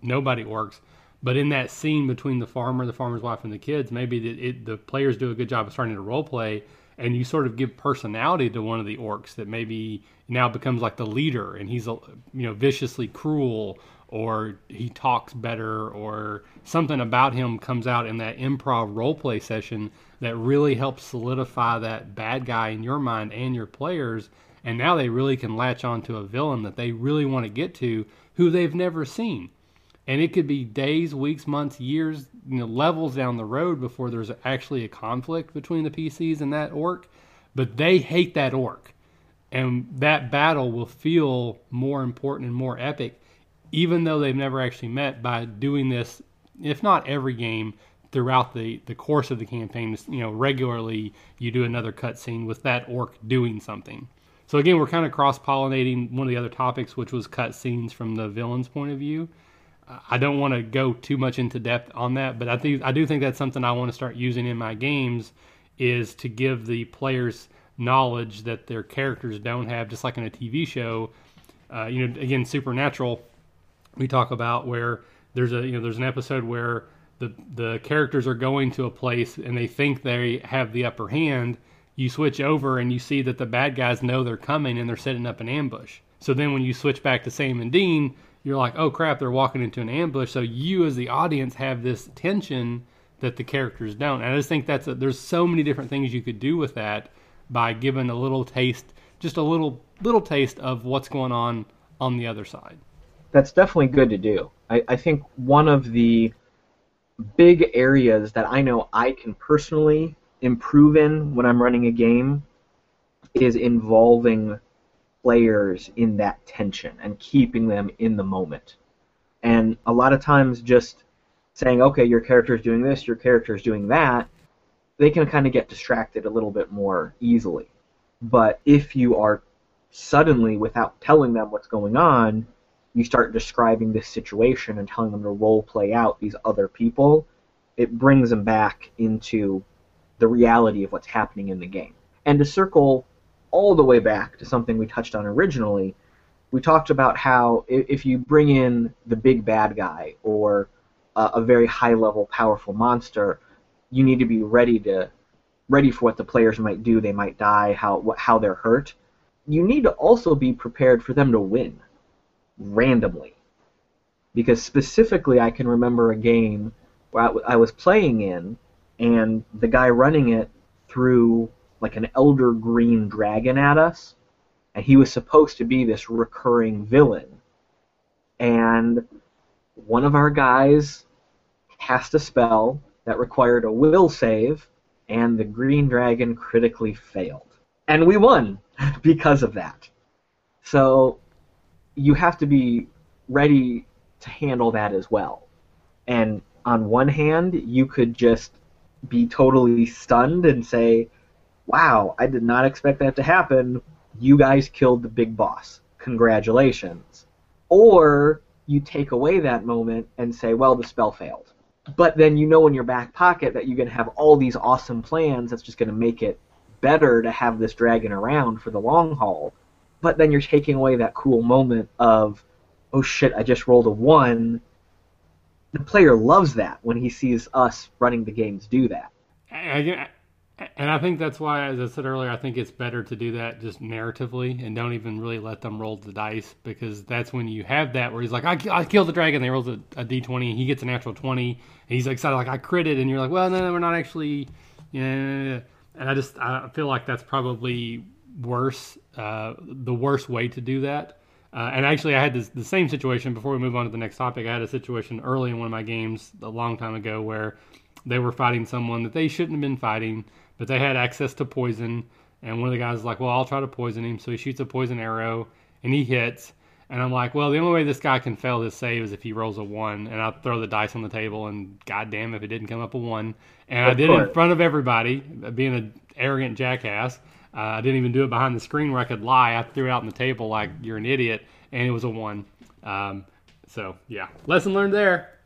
nobody orcs. But in that scene between the farmer, the farmer's wife, and the kids, maybe the, it, the players do a good job of starting to role play, and you sort of give personality to one of the orcs that maybe now becomes like the leader, and he's you know viciously cruel, or he talks better, or something about him comes out in that improv role play session that really helps solidify that bad guy in your mind and your players. And now they really can latch on to a villain that they really want to get to, who they've never seen and it could be days, weeks, months, years, you know, levels down the road before there's actually a conflict between the PCs and that orc. But they hate that orc, and that battle will feel more important and more epic, even though they've never actually met. By doing this, if not every game, throughout the the course of the campaign, you know, regularly you do another cutscene with that orc doing something. So again, we're kind of cross pollinating one of the other topics, which was cutscenes from the villain's point of view. I don't want to go too much into depth on that, but I think I do think that's something I want to start using in my games is to give the players knowledge that their characters don't have, just like in a TV show. Uh, you know, again, Supernatural, we talk about where there's a you know there's an episode where the the characters are going to a place and they think they have the upper hand. You switch over and you see that the bad guys know they're coming and they're setting up an ambush. So then when you switch back to Sam and Dean, you're like, oh crap, they're walking into an ambush. So you as the audience have this tension that the characters don't. And I just think that's a, there's so many different things you could do with that by giving a little taste, just a little little taste of what's going on on the other side. That's definitely good to do. I, I think one of the big areas that I know I can personally improve in when I'm running a game is involving players in that tension and keeping them in the moment. And a lot of times just saying, okay, your character is doing this, your character is doing that, they can kind of get distracted a little bit more easily. But if you are suddenly, without telling them what's going on, you start describing this situation and telling them to role play out these other people, it brings them back into the reality of what's happening in the game. And to circle all the way back to something we touched on originally. We talked about how if you bring in the big bad guy or a, very high level powerful monster, you need to be ready to ready for what the players might do. They might die, how how they're hurt. You need to also be prepared for them to win randomly. Because specifically, I can remember a game where I was playing in, and the guy running it threw like an elder green dragon at us, and he was supposed to be this recurring villain. And one of our guys cast a spell that required a will save, and the green dragon critically failed. And we won because of that. So you have to be ready to handle that as well. And on one hand, you could just be totally stunned and say, wow, I did not expect that to happen. You guys killed the big boss. Congratulations. Or you take away that moment and say, well, the spell failed. But then you know in your back pocket that you're going to have all these awesome plans that's just going to make it better to have this dragon around for the long haul. But then you're taking away that cool moment of, oh shit, I just rolled a one. The player loves that when he sees us running the games do that. And I think that's why, as I said earlier, I think it's better to do that just narratively and don't even really let them roll the dice because that's when you have that where he's like, I, I killed the dragon. They rolls a a d20 and he gets a natural 20. And he's excited, like, I critted. And you're like, well, no, no we're not actually. Know, and I just I feel like that's probably worse, uh, the worst way to do that. Uh, and actually, I had this, the same situation before we move on to the next topic. I had a situation early in one of my games a long time ago where they were fighting someone that they shouldn't have been fighting, but they had access to poison. And one of the guys was like, "Well, I'll try to poison him." So he shoots a poison arrow, and he hits. And I'm like, "Well, the only way this guy can fail this save is if he rolls a one." And I throw the dice on the table, and goddamn if it didn't come up a one. And I did it in front of everybody, being an arrogant jackass. Uh, I didn't even do it behind the screen where I could lie. I threw it out on the table like you're an idiot, and it was a one. Um, so yeah, lesson learned there.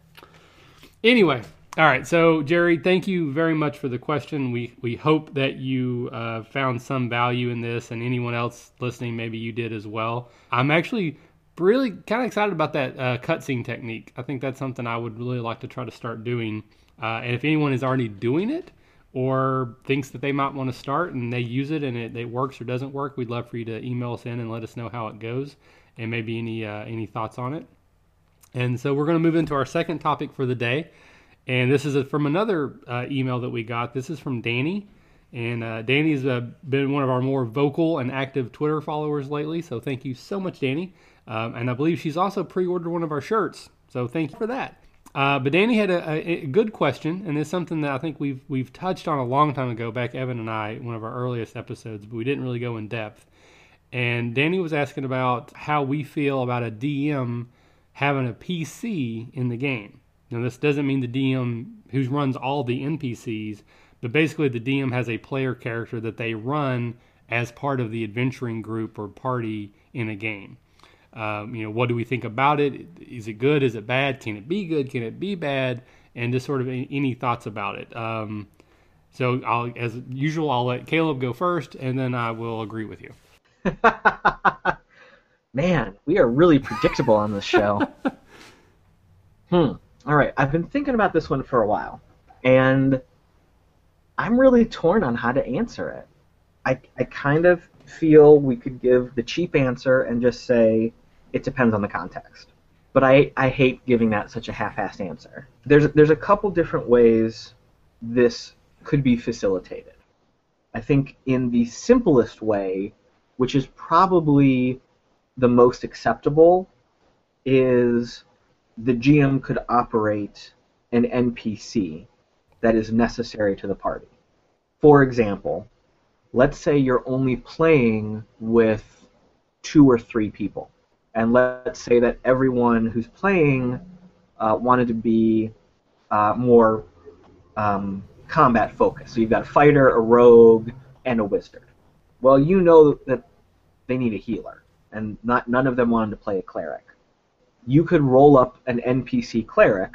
Anyway, all right. So Jerry, thank you very much for the question. We we hope that you uh, found some value in this, and anyone else listening, maybe you did as well. I'm actually really kind of excited about that uh, cutscene technique. I think that's something I would really like to try to start doing. Uh, and if anyone is already doing it, or thinks that they might want to start and they use it and it, it, works or doesn't work, we'd love for you to email us in and let us know how it goes and maybe any uh, any thoughts on it. And so we're going to move into our second topic for the day, and this is from another uh, email that we got. This is from Danny, and uh, Danny's uh, been one of our more vocal and active Twitter followers lately. So thank you so much, Danny. Um, and I believe she's also pre-ordered one of our shirts. So thank you for that. Uh, but Danny had a, a, good question, and it's something that I think we've we've touched on a long time ago. Back Evan and I, one of our earliest episodes, but we didn't really go in depth. And Danny was asking about how we feel about a DM having a PC in the game. Now, this doesn't mean the DM who runs all the NPCs, but basically the DM has a player character that they run as part of the adventuring group or party in a game. Um, you know, what do we think about it? Is it good? Is it bad? Can it be good? Can it be bad? And just sort of any, any thoughts about it. Um, so, I'll, as usual, I'll let Caleb go first, and then I will agree with you. Man, we are really predictable on this show. hmm. All right, I've been thinking about this one for a while, and I'm really torn on how to answer it. I, I kind of feel we could give the cheap answer and just say it depends on the context. But I, I hate giving that such a half-assed answer. There's there's a couple different ways this could be facilitated. I think in the simplest way, which is probably the most acceptable, is the GM could operate an NPC that is necessary to the party. For example, let's say you're only playing with two or three people and let's say that everyone who's playing uh, wanted to be uh, more um, combat focused. So you've got a fighter, a rogue, and a wizard. Well, you know that they need a healer, and not none of them wanted to play a cleric. You could roll up an NPC cleric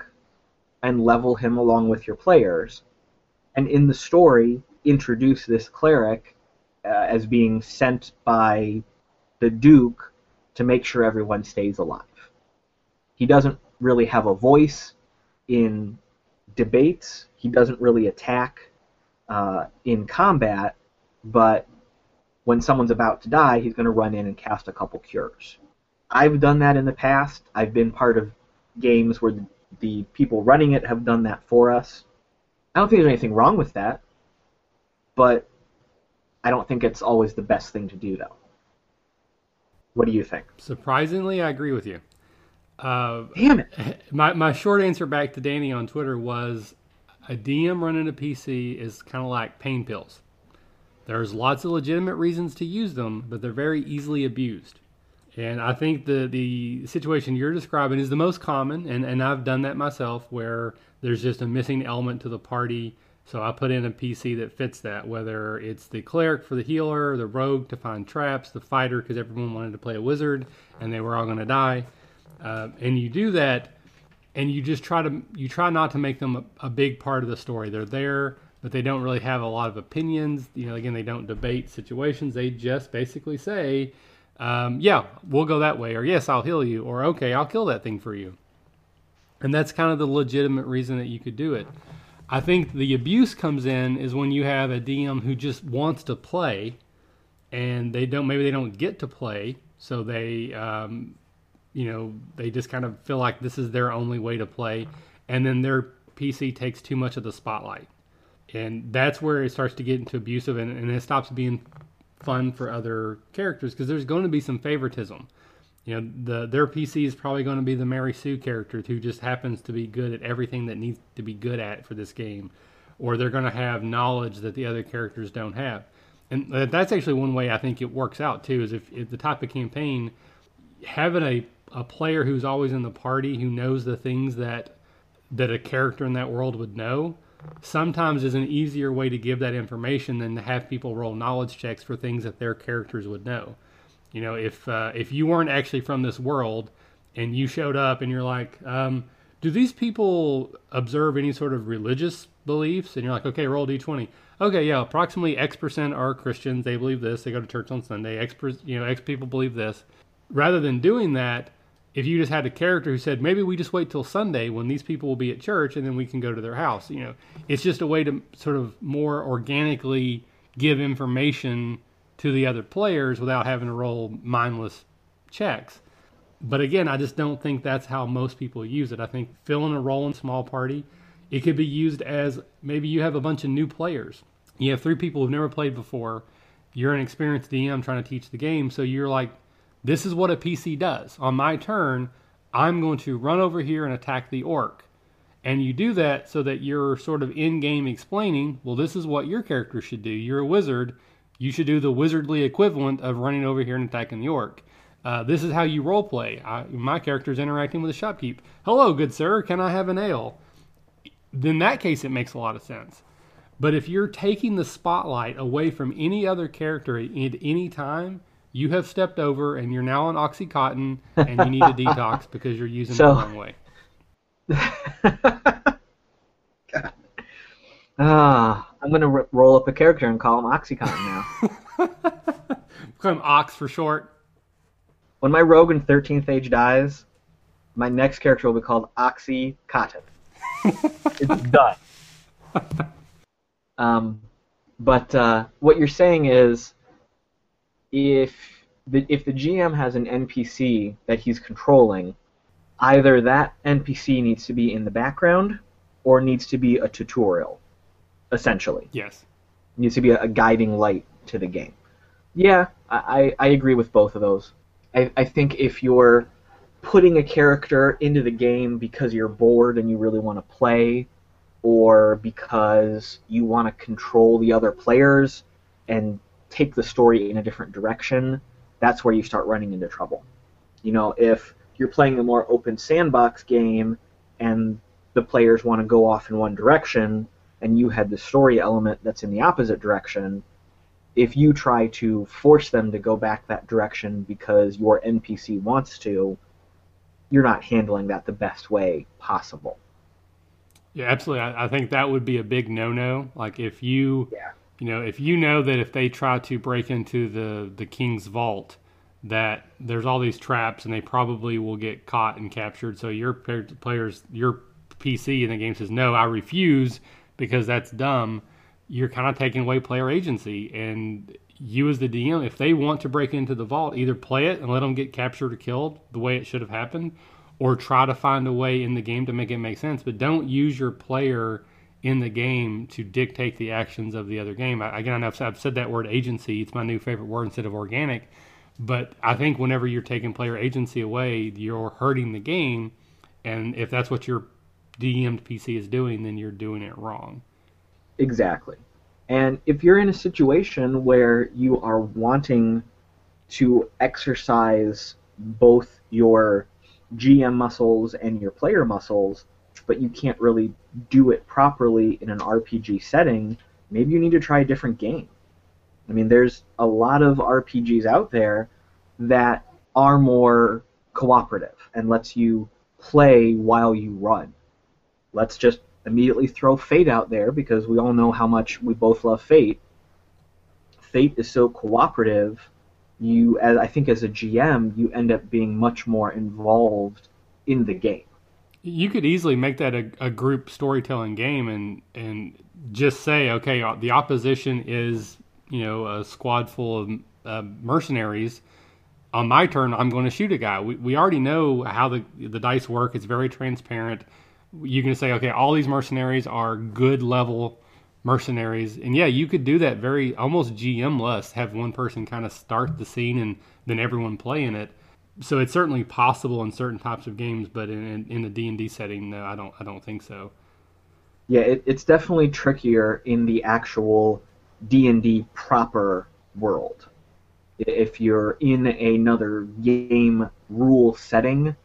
and level him along with your players, and in the story introduce this cleric uh, as being sent by the Duke to make sure everyone stays alive. He doesn't really have a voice in debates. He doesn't really attack uh, in combat, but when someone's about to die, he's going to run in and cast a couple cures. I've done that in the past. I've been part of games where the, people running it have done that for us. I don't think there's anything wrong with that, but I don't think it's always the best thing to do, though. What do you think? Surprisingly, I agree with you. Uh, Damn it! My my short answer back to Danny on Twitter was a DM running a PC is kind of like pain pills. There's lots of legitimate reasons to use them, but they're very easily abused. And I think the the situation you're describing is the most common, and, and I've done that myself, where there's just a missing element to the party so I put in a PC that fits that, whether it's the cleric for the healer, the rogue to find traps, the fighter because everyone wanted to play a wizard and they were all going to die. Uh, and you do that, and you just try to you try not to make them a, a, big part of the story. They're there, but they don't really have a lot of opinions. You know, again, they don't debate situations. They just basically say, um, "Yeah, we'll go that way," or "Yes, I'll heal you," or "Okay, I'll kill that thing for you." And that's kind of the legitimate reason that you could do it. I think the abuse comes in is when you have a DM who just wants to play, and they don't maybe they don't get to play, so they um, you know they just kind of feel like this is their only way to play, and then their PC takes too much of the spotlight, and that's where it starts to get into abusive, and, and it stops being fun for other characters because there's going to be some favoritism You know, the their PC is probably going to be the Mary Sue character who just happens to be good at everything that needs to be good at for this game, or they're going to have knowledge that the other characters don't have. And that's actually one way I think it works out too. Is if, if the type of campaign having a a player who's always in the party who knows the things that that a character in that world would know sometimes is an easier way to give that information than to have people roll knowledge checks for things that their characters would know. You know, if uh, if you weren't actually from this world and you showed up and you're like, um, do these people observe any sort of religious beliefs? And you're like, okay, roll d20. Okay, yeah, approximately X percent are Christians. They believe this. They go to church on Sunday. X, you know, X people believe this. Rather than doing that, if you just had a character who said, maybe we just wait till Sunday when these people will be at church and then we can go to their house, you know, it's just a way to sort of more organically give information to the other players without having to roll mindless checks. But again, I just don't think that's how most people use it. I think filling a role in small party, it could be used as maybe you have a bunch of new players. You have three people who've never played before. You're an experienced DM trying to teach the game, so you're like, this is what a PC does. On my turn, I'm going to run over here and attack the orc. And you do that so that you're sort of in game explaining, well, this is what your character should do. You're a wizard you should do the wizardly equivalent of running over here and attacking the orc. Uh, this is how you role play. I, my character is interacting with a shopkeep. Hello, good sir, can I have an ale? In that case, it makes a lot of sense. But if you're taking the spotlight away from any other character at any time, you have stepped over and you're now on Oxycontin and you need a detox because you're using so, it the wrong way. Ah, I'm gonna r- roll up a character and call him Oxycontin now. call him Ox for short. When my rogue in 13th Age dies, my next character will be called Oxycontin. it's done. Um, but uh, what you're saying is, if the, if the GM has an NPC that he's controlling, either that NPC needs to be in the background or needs to be a tutorial essentially. Yes. It needs to be a, a, guiding light to the game. Yeah, I, I agree with both of those. I, I think if you're putting a character into the game because you're bored and you really want to play, or because you want to control the other players and take the story in a different direction, that's where you start running into trouble. You know, if you're playing a more open sandbox game and the players want to go off in one direction, and you had the story element that's in the opposite direction, if you try to force them to go back that direction because your NPC wants to, you're not handling that the best way possible. Yeah, absolutely. I, I think that would be a big no-no. Like if you, yeah. You know, if you know that if they try to break into the the king's vault, that there's all these traps and they probably will get caught and captured. So your players, your PC in the game says, no, I refuse because that's dumb, you're kind of taking away player agency. And you, as the DM, if they want to break into the vault, either play it and let them get captured or killed the way it should have happened, or try to find a way in the game to make it make sense. But don't use your player in the game to dictate the actions of the other game. I, again, I know I've said that word agency. It's my new favorite word instead of organic. But I think whenever you're taking player agency away, you're hurting the game. And if that's what you're DM'd PC is doing, then you're doing it wrong. Exactly. And if you're in a situation where you are wanting to exercise both your GM muscles and your player muscles, but you can't really do it properly in an RPG setting, maybe you need to try a different game. I mean, there's a lot of RPGs out there that are more cooperative and lets you play while you run let's just immediately throw Fate out there because we all know how much we both love Fate. Fate is so cooperative. You, as I think, as a GM, you end up being much more involved in the game. You could easily make that a, a group storytelling game and and just say, okay, uh, the opposition is you know a squad full of uh, mercenaries. On my turn, I'm going to shoot a guy. We we already know how the the dice work. It's very transparent you can say, okay, all these mercenaries are good level mercenaries, and yeah, you could do that very almost GM less. Have one person kind of start the scene and then everyone play in it. So it's certainly possible in certain types of games, but in in the D and D setting, no, I don't I don't think so. Yeah, it, it's definitely trickier in the actual D and D proper world. If you're in another game rule setting,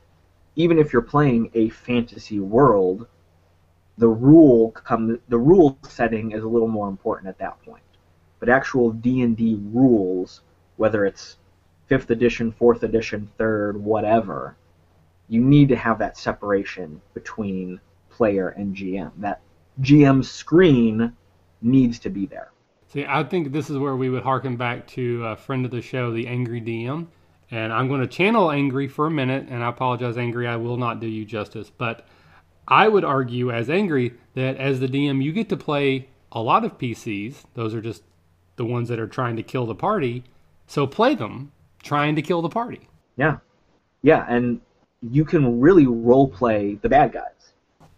even if you're playing a fantasy world, the rule come the rule setting is a little more important at that point. But actual D and D rules, whether it's fifth edition, fourth edition, third, whatever, you need to have that separation between player and GM. That GM screen needs to be there. See, I think this is where we would harken back to a friend of the show, the Angry DM. And I'm going to channel Angry for a minute, and I apologize, Angry, I will not do you justice. But I would argue, as Angry, that as the DM, you get to play a lot of PCs. Those are just the ones that are trying to kill the party. So play them trying to kill the party. Yeah. Yeah, and you can really role play the bad guys.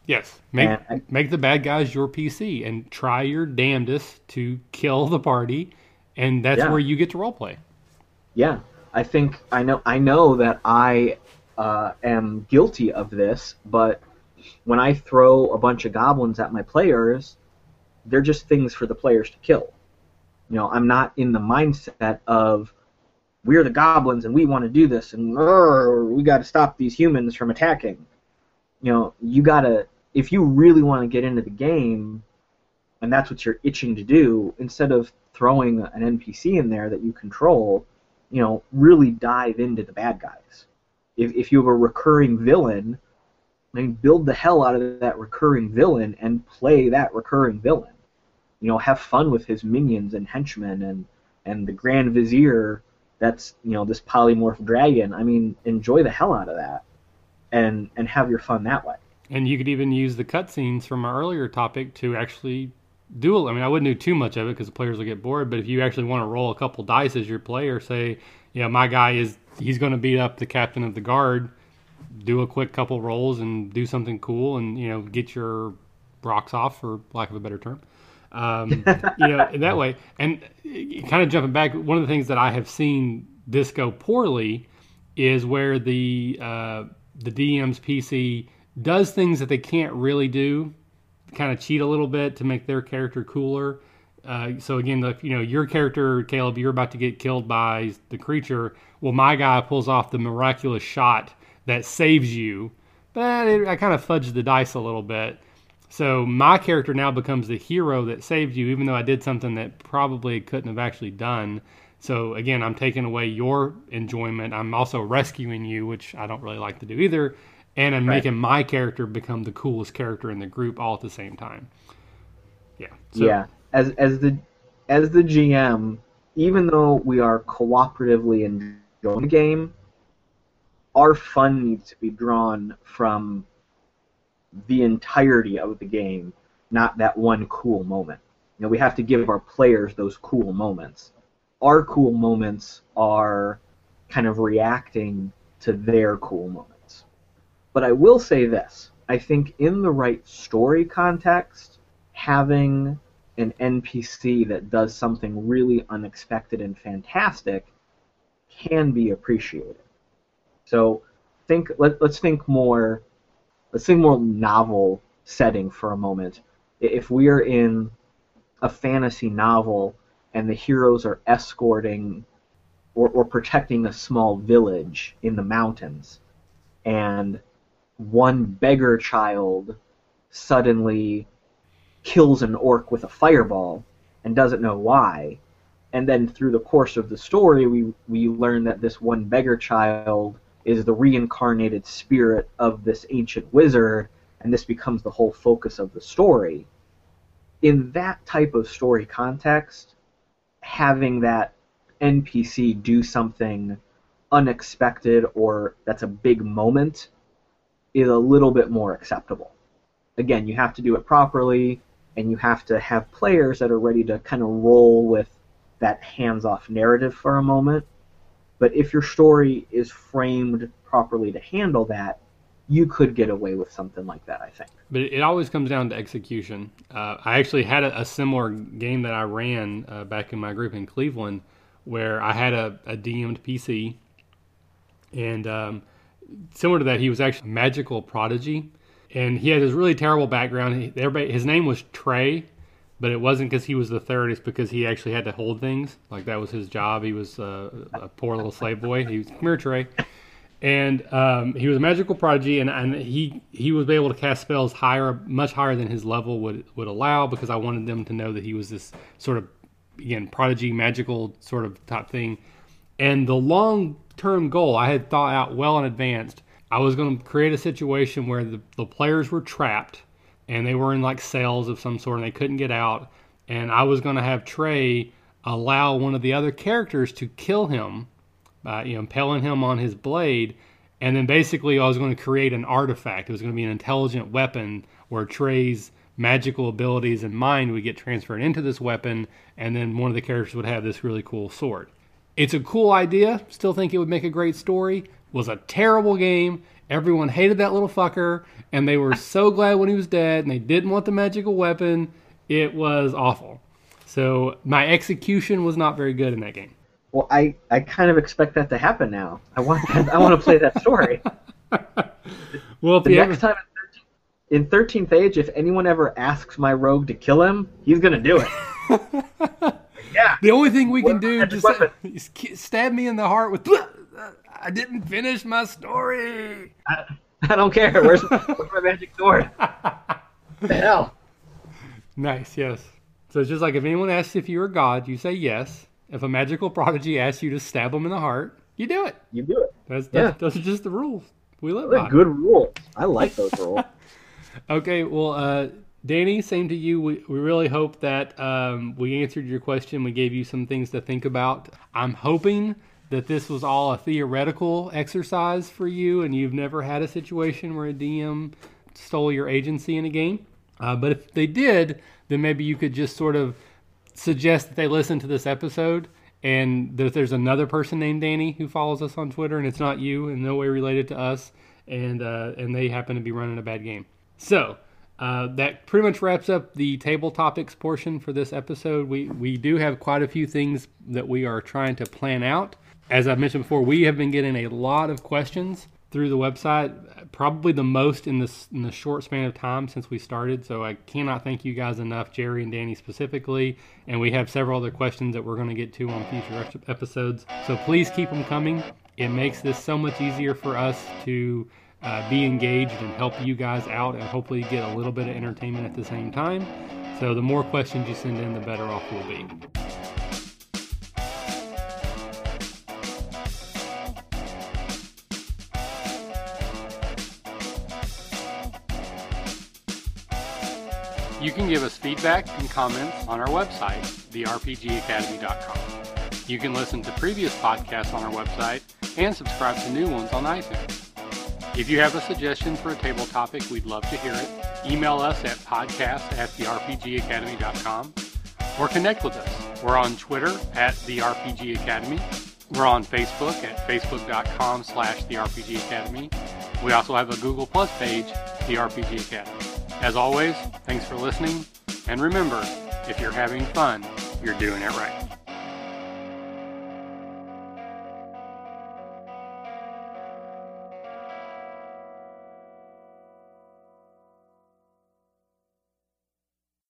Yes, make I, make the bad guys your PC and try your damnedest to kill the party, and that's yeah. where you get to role play. Yeah, I think I know. I know that I uh, am guilty of this, but when I throw a bunch of goblins at my players, they're just things for the players to kill. You know, I'm not in the mindset of we're the goblins and we want to do this and we got to stop these humans from attacking. You know, you got to if you really want to get into the game and that's what you're itching to do instead of throwing an NPC in there that you control, you know, really dive into the bad guys. If if you have a recurring villain, I mean, build the hell out of that recurring villain and play that recurring villain. You know, have fun with his minions and henchmen and and the Grand Vizier that's you know this polymorph dragon. I mean, enjoy the hell out of that, and and have your fun that way. And you could even use the cutscenes from our earlier topic to actually do. I mean, I wouldn't do too much of it because the players will get bored. But if you actually want to roll a couple dice as your player, say, you know, my guy is he's going to beat up the captain of the guard. Do a quick couple rolls and do something cool, and you know, get your rocks off, for lack of a better term. Um, you know, in that way. And kind of jumping back, one of the things that I have seen this go poorly is where the uh, the DM's PC does things that they can't really do, kind of cheat a little bit to make their character cooler. Uh, so again, the, you know, your character, Caleb, you're about to get killed by the creature. Well, my guy pulls off the miraculous shot that saves you, but it, I kind of fudged the dice a little bit. So my character now becomes the hero that saved you, even though I did something that probably couldn't have actually done. So again, I'm taking away your enjoyment. I'm also rescuing you, which I don't really like to do either, and I'm right. making my character become the coolest character in the group all at the same time. Yeah. So, yeah. As as the as the GM, even though we are cooperatively enjoying the game, our fun needs to be drawn from the entirety of the game, not that one cool moment. You know, we have to give our players those cool moments. Our cool moments are kind of reacting to their cool moments. But I will say this I think in the right story context, having an NPC that does something really unexpected and fantastic can be appreciated. So think let, let's think more let's think more novel setting for a moment. If we are in a fantasy novel and the heroes are escorting or, or protecting a small village in the mountains, and one beggar child suddenly kills an orc with a fireball and doesn't know why. And then through the course of the story, we, we learn that this one beggar child is the reincarnated spirit of this ancient wizard, and this becomes the whole focus of the story. In that type of story context, having that NPC do something unexpected or that's a big moment is a little bit more acceptable. Again, you have to do it properly, and you have to have players that are ready to kind of roll with that hands off narrative for a moment but if your story is framed properly to handle that, you could get away with something like that, I think. But it always comes down to execution. Uh, I actually had a, a, similar game that I ran uh, back in my group in Cleveland where I had a, a DM'd PC and um, similar to that, he was actually a magical prodigy, and he had this really terrible background. He, everybody, his name was Trey, but it wasn't because he was the third. It's because he actually had to hold things. Like that was his job. He was uh, a poor little slave boy. He was come here, Trey, and um, he was a magical prodigy, and, and he he was able to cast spells higher, much higher than his level would would allow. Because I wanted them to know that he was this sort of again prodigy, magical sort of type thing. And the long term goal I had thought out well in advance. I was going to create a situation where the, the players were trapped and they were in like cells of some sort and they couldn't get out. And I was going to have Trey allow one of the other characters to kill him by you know impaling him on his blade. And then basically, I was going to create an artifact. It was going to be an intelligent weapon where Trey's magical abilities and mind would get transferred into this weapon, and then one of the characters would have this really cool sword. It's a cool idea. Still think it would make a great story. Was a terrible game. Everyone hated that little fucker, and they were so glad when he was dead, and they didn't want the magical weapon. It was awful. So my execution was not very good in that game. Well, I, I kind of expect that to happen now. I want I want to play that story. well, the next time in Thirteenth Age, if anyone ever asks my rogue to kill him, he's gonna do it. Yeah. The only thing we can do just is stab me in the heart with. I didn't finish my story. I, I don't care. Where's, where's my magic sword? the hell. Nice. Yes. So it's just like if anyone asks if you're a god, you say yes. If a magical prodigy asks you to stab them in the heart, you do it. You do it. That's, that's yeah. those are just the rules. We live by. Good rules. I like those rules. okay. Well, uh, Danny, same to you. We, we really hope that um, we answered your question. We gave you some things to think about. I'm hoping that this was all a theoretical exercise for you and you've never had a situation where a DM stole your agency in a game. Uh, but if they did, then maybe you could just sort of suggest that they listen to this episode and that there's another person named Danny who follows us on Twitter and it's not you in no way related to us and uh, and they happen to be running a bad game. So uh, that pretty much wraps up the table topics portion for this episode. We we do have quite a few things that we are trying to plan out. As I've mentioned before, we have been getting a lot of questions through the website, probably the most in this in the short span of time since we started. So I cannot thank you guys enough, Jerry and Danny specifically. And we have several other questions that we're going to get to on future episodes. So please keep them coming. It makes this so much easier for us to uh, be engaged and help you guys out and hopefully get a little bit of entertainment at the same time. So the more questions you send in, the better off we'll be. You can give us feedback and comments on our website, therpgacademy.com. You can listen to previous podcasts on our website and subscribe to new ones on iTunes. If you have a suggestion for a table topic, we'd love to hear it. Email us at podcast at therpgacademy.com or connect with us. We're on Twitter at the RPG Academy. We're on Facebook at facebook.com slash the RPG Academy. We also have a Google Plus page, the RPG Academy. As always, thanks for listening. And remember, if you're having fun, you're doing it right.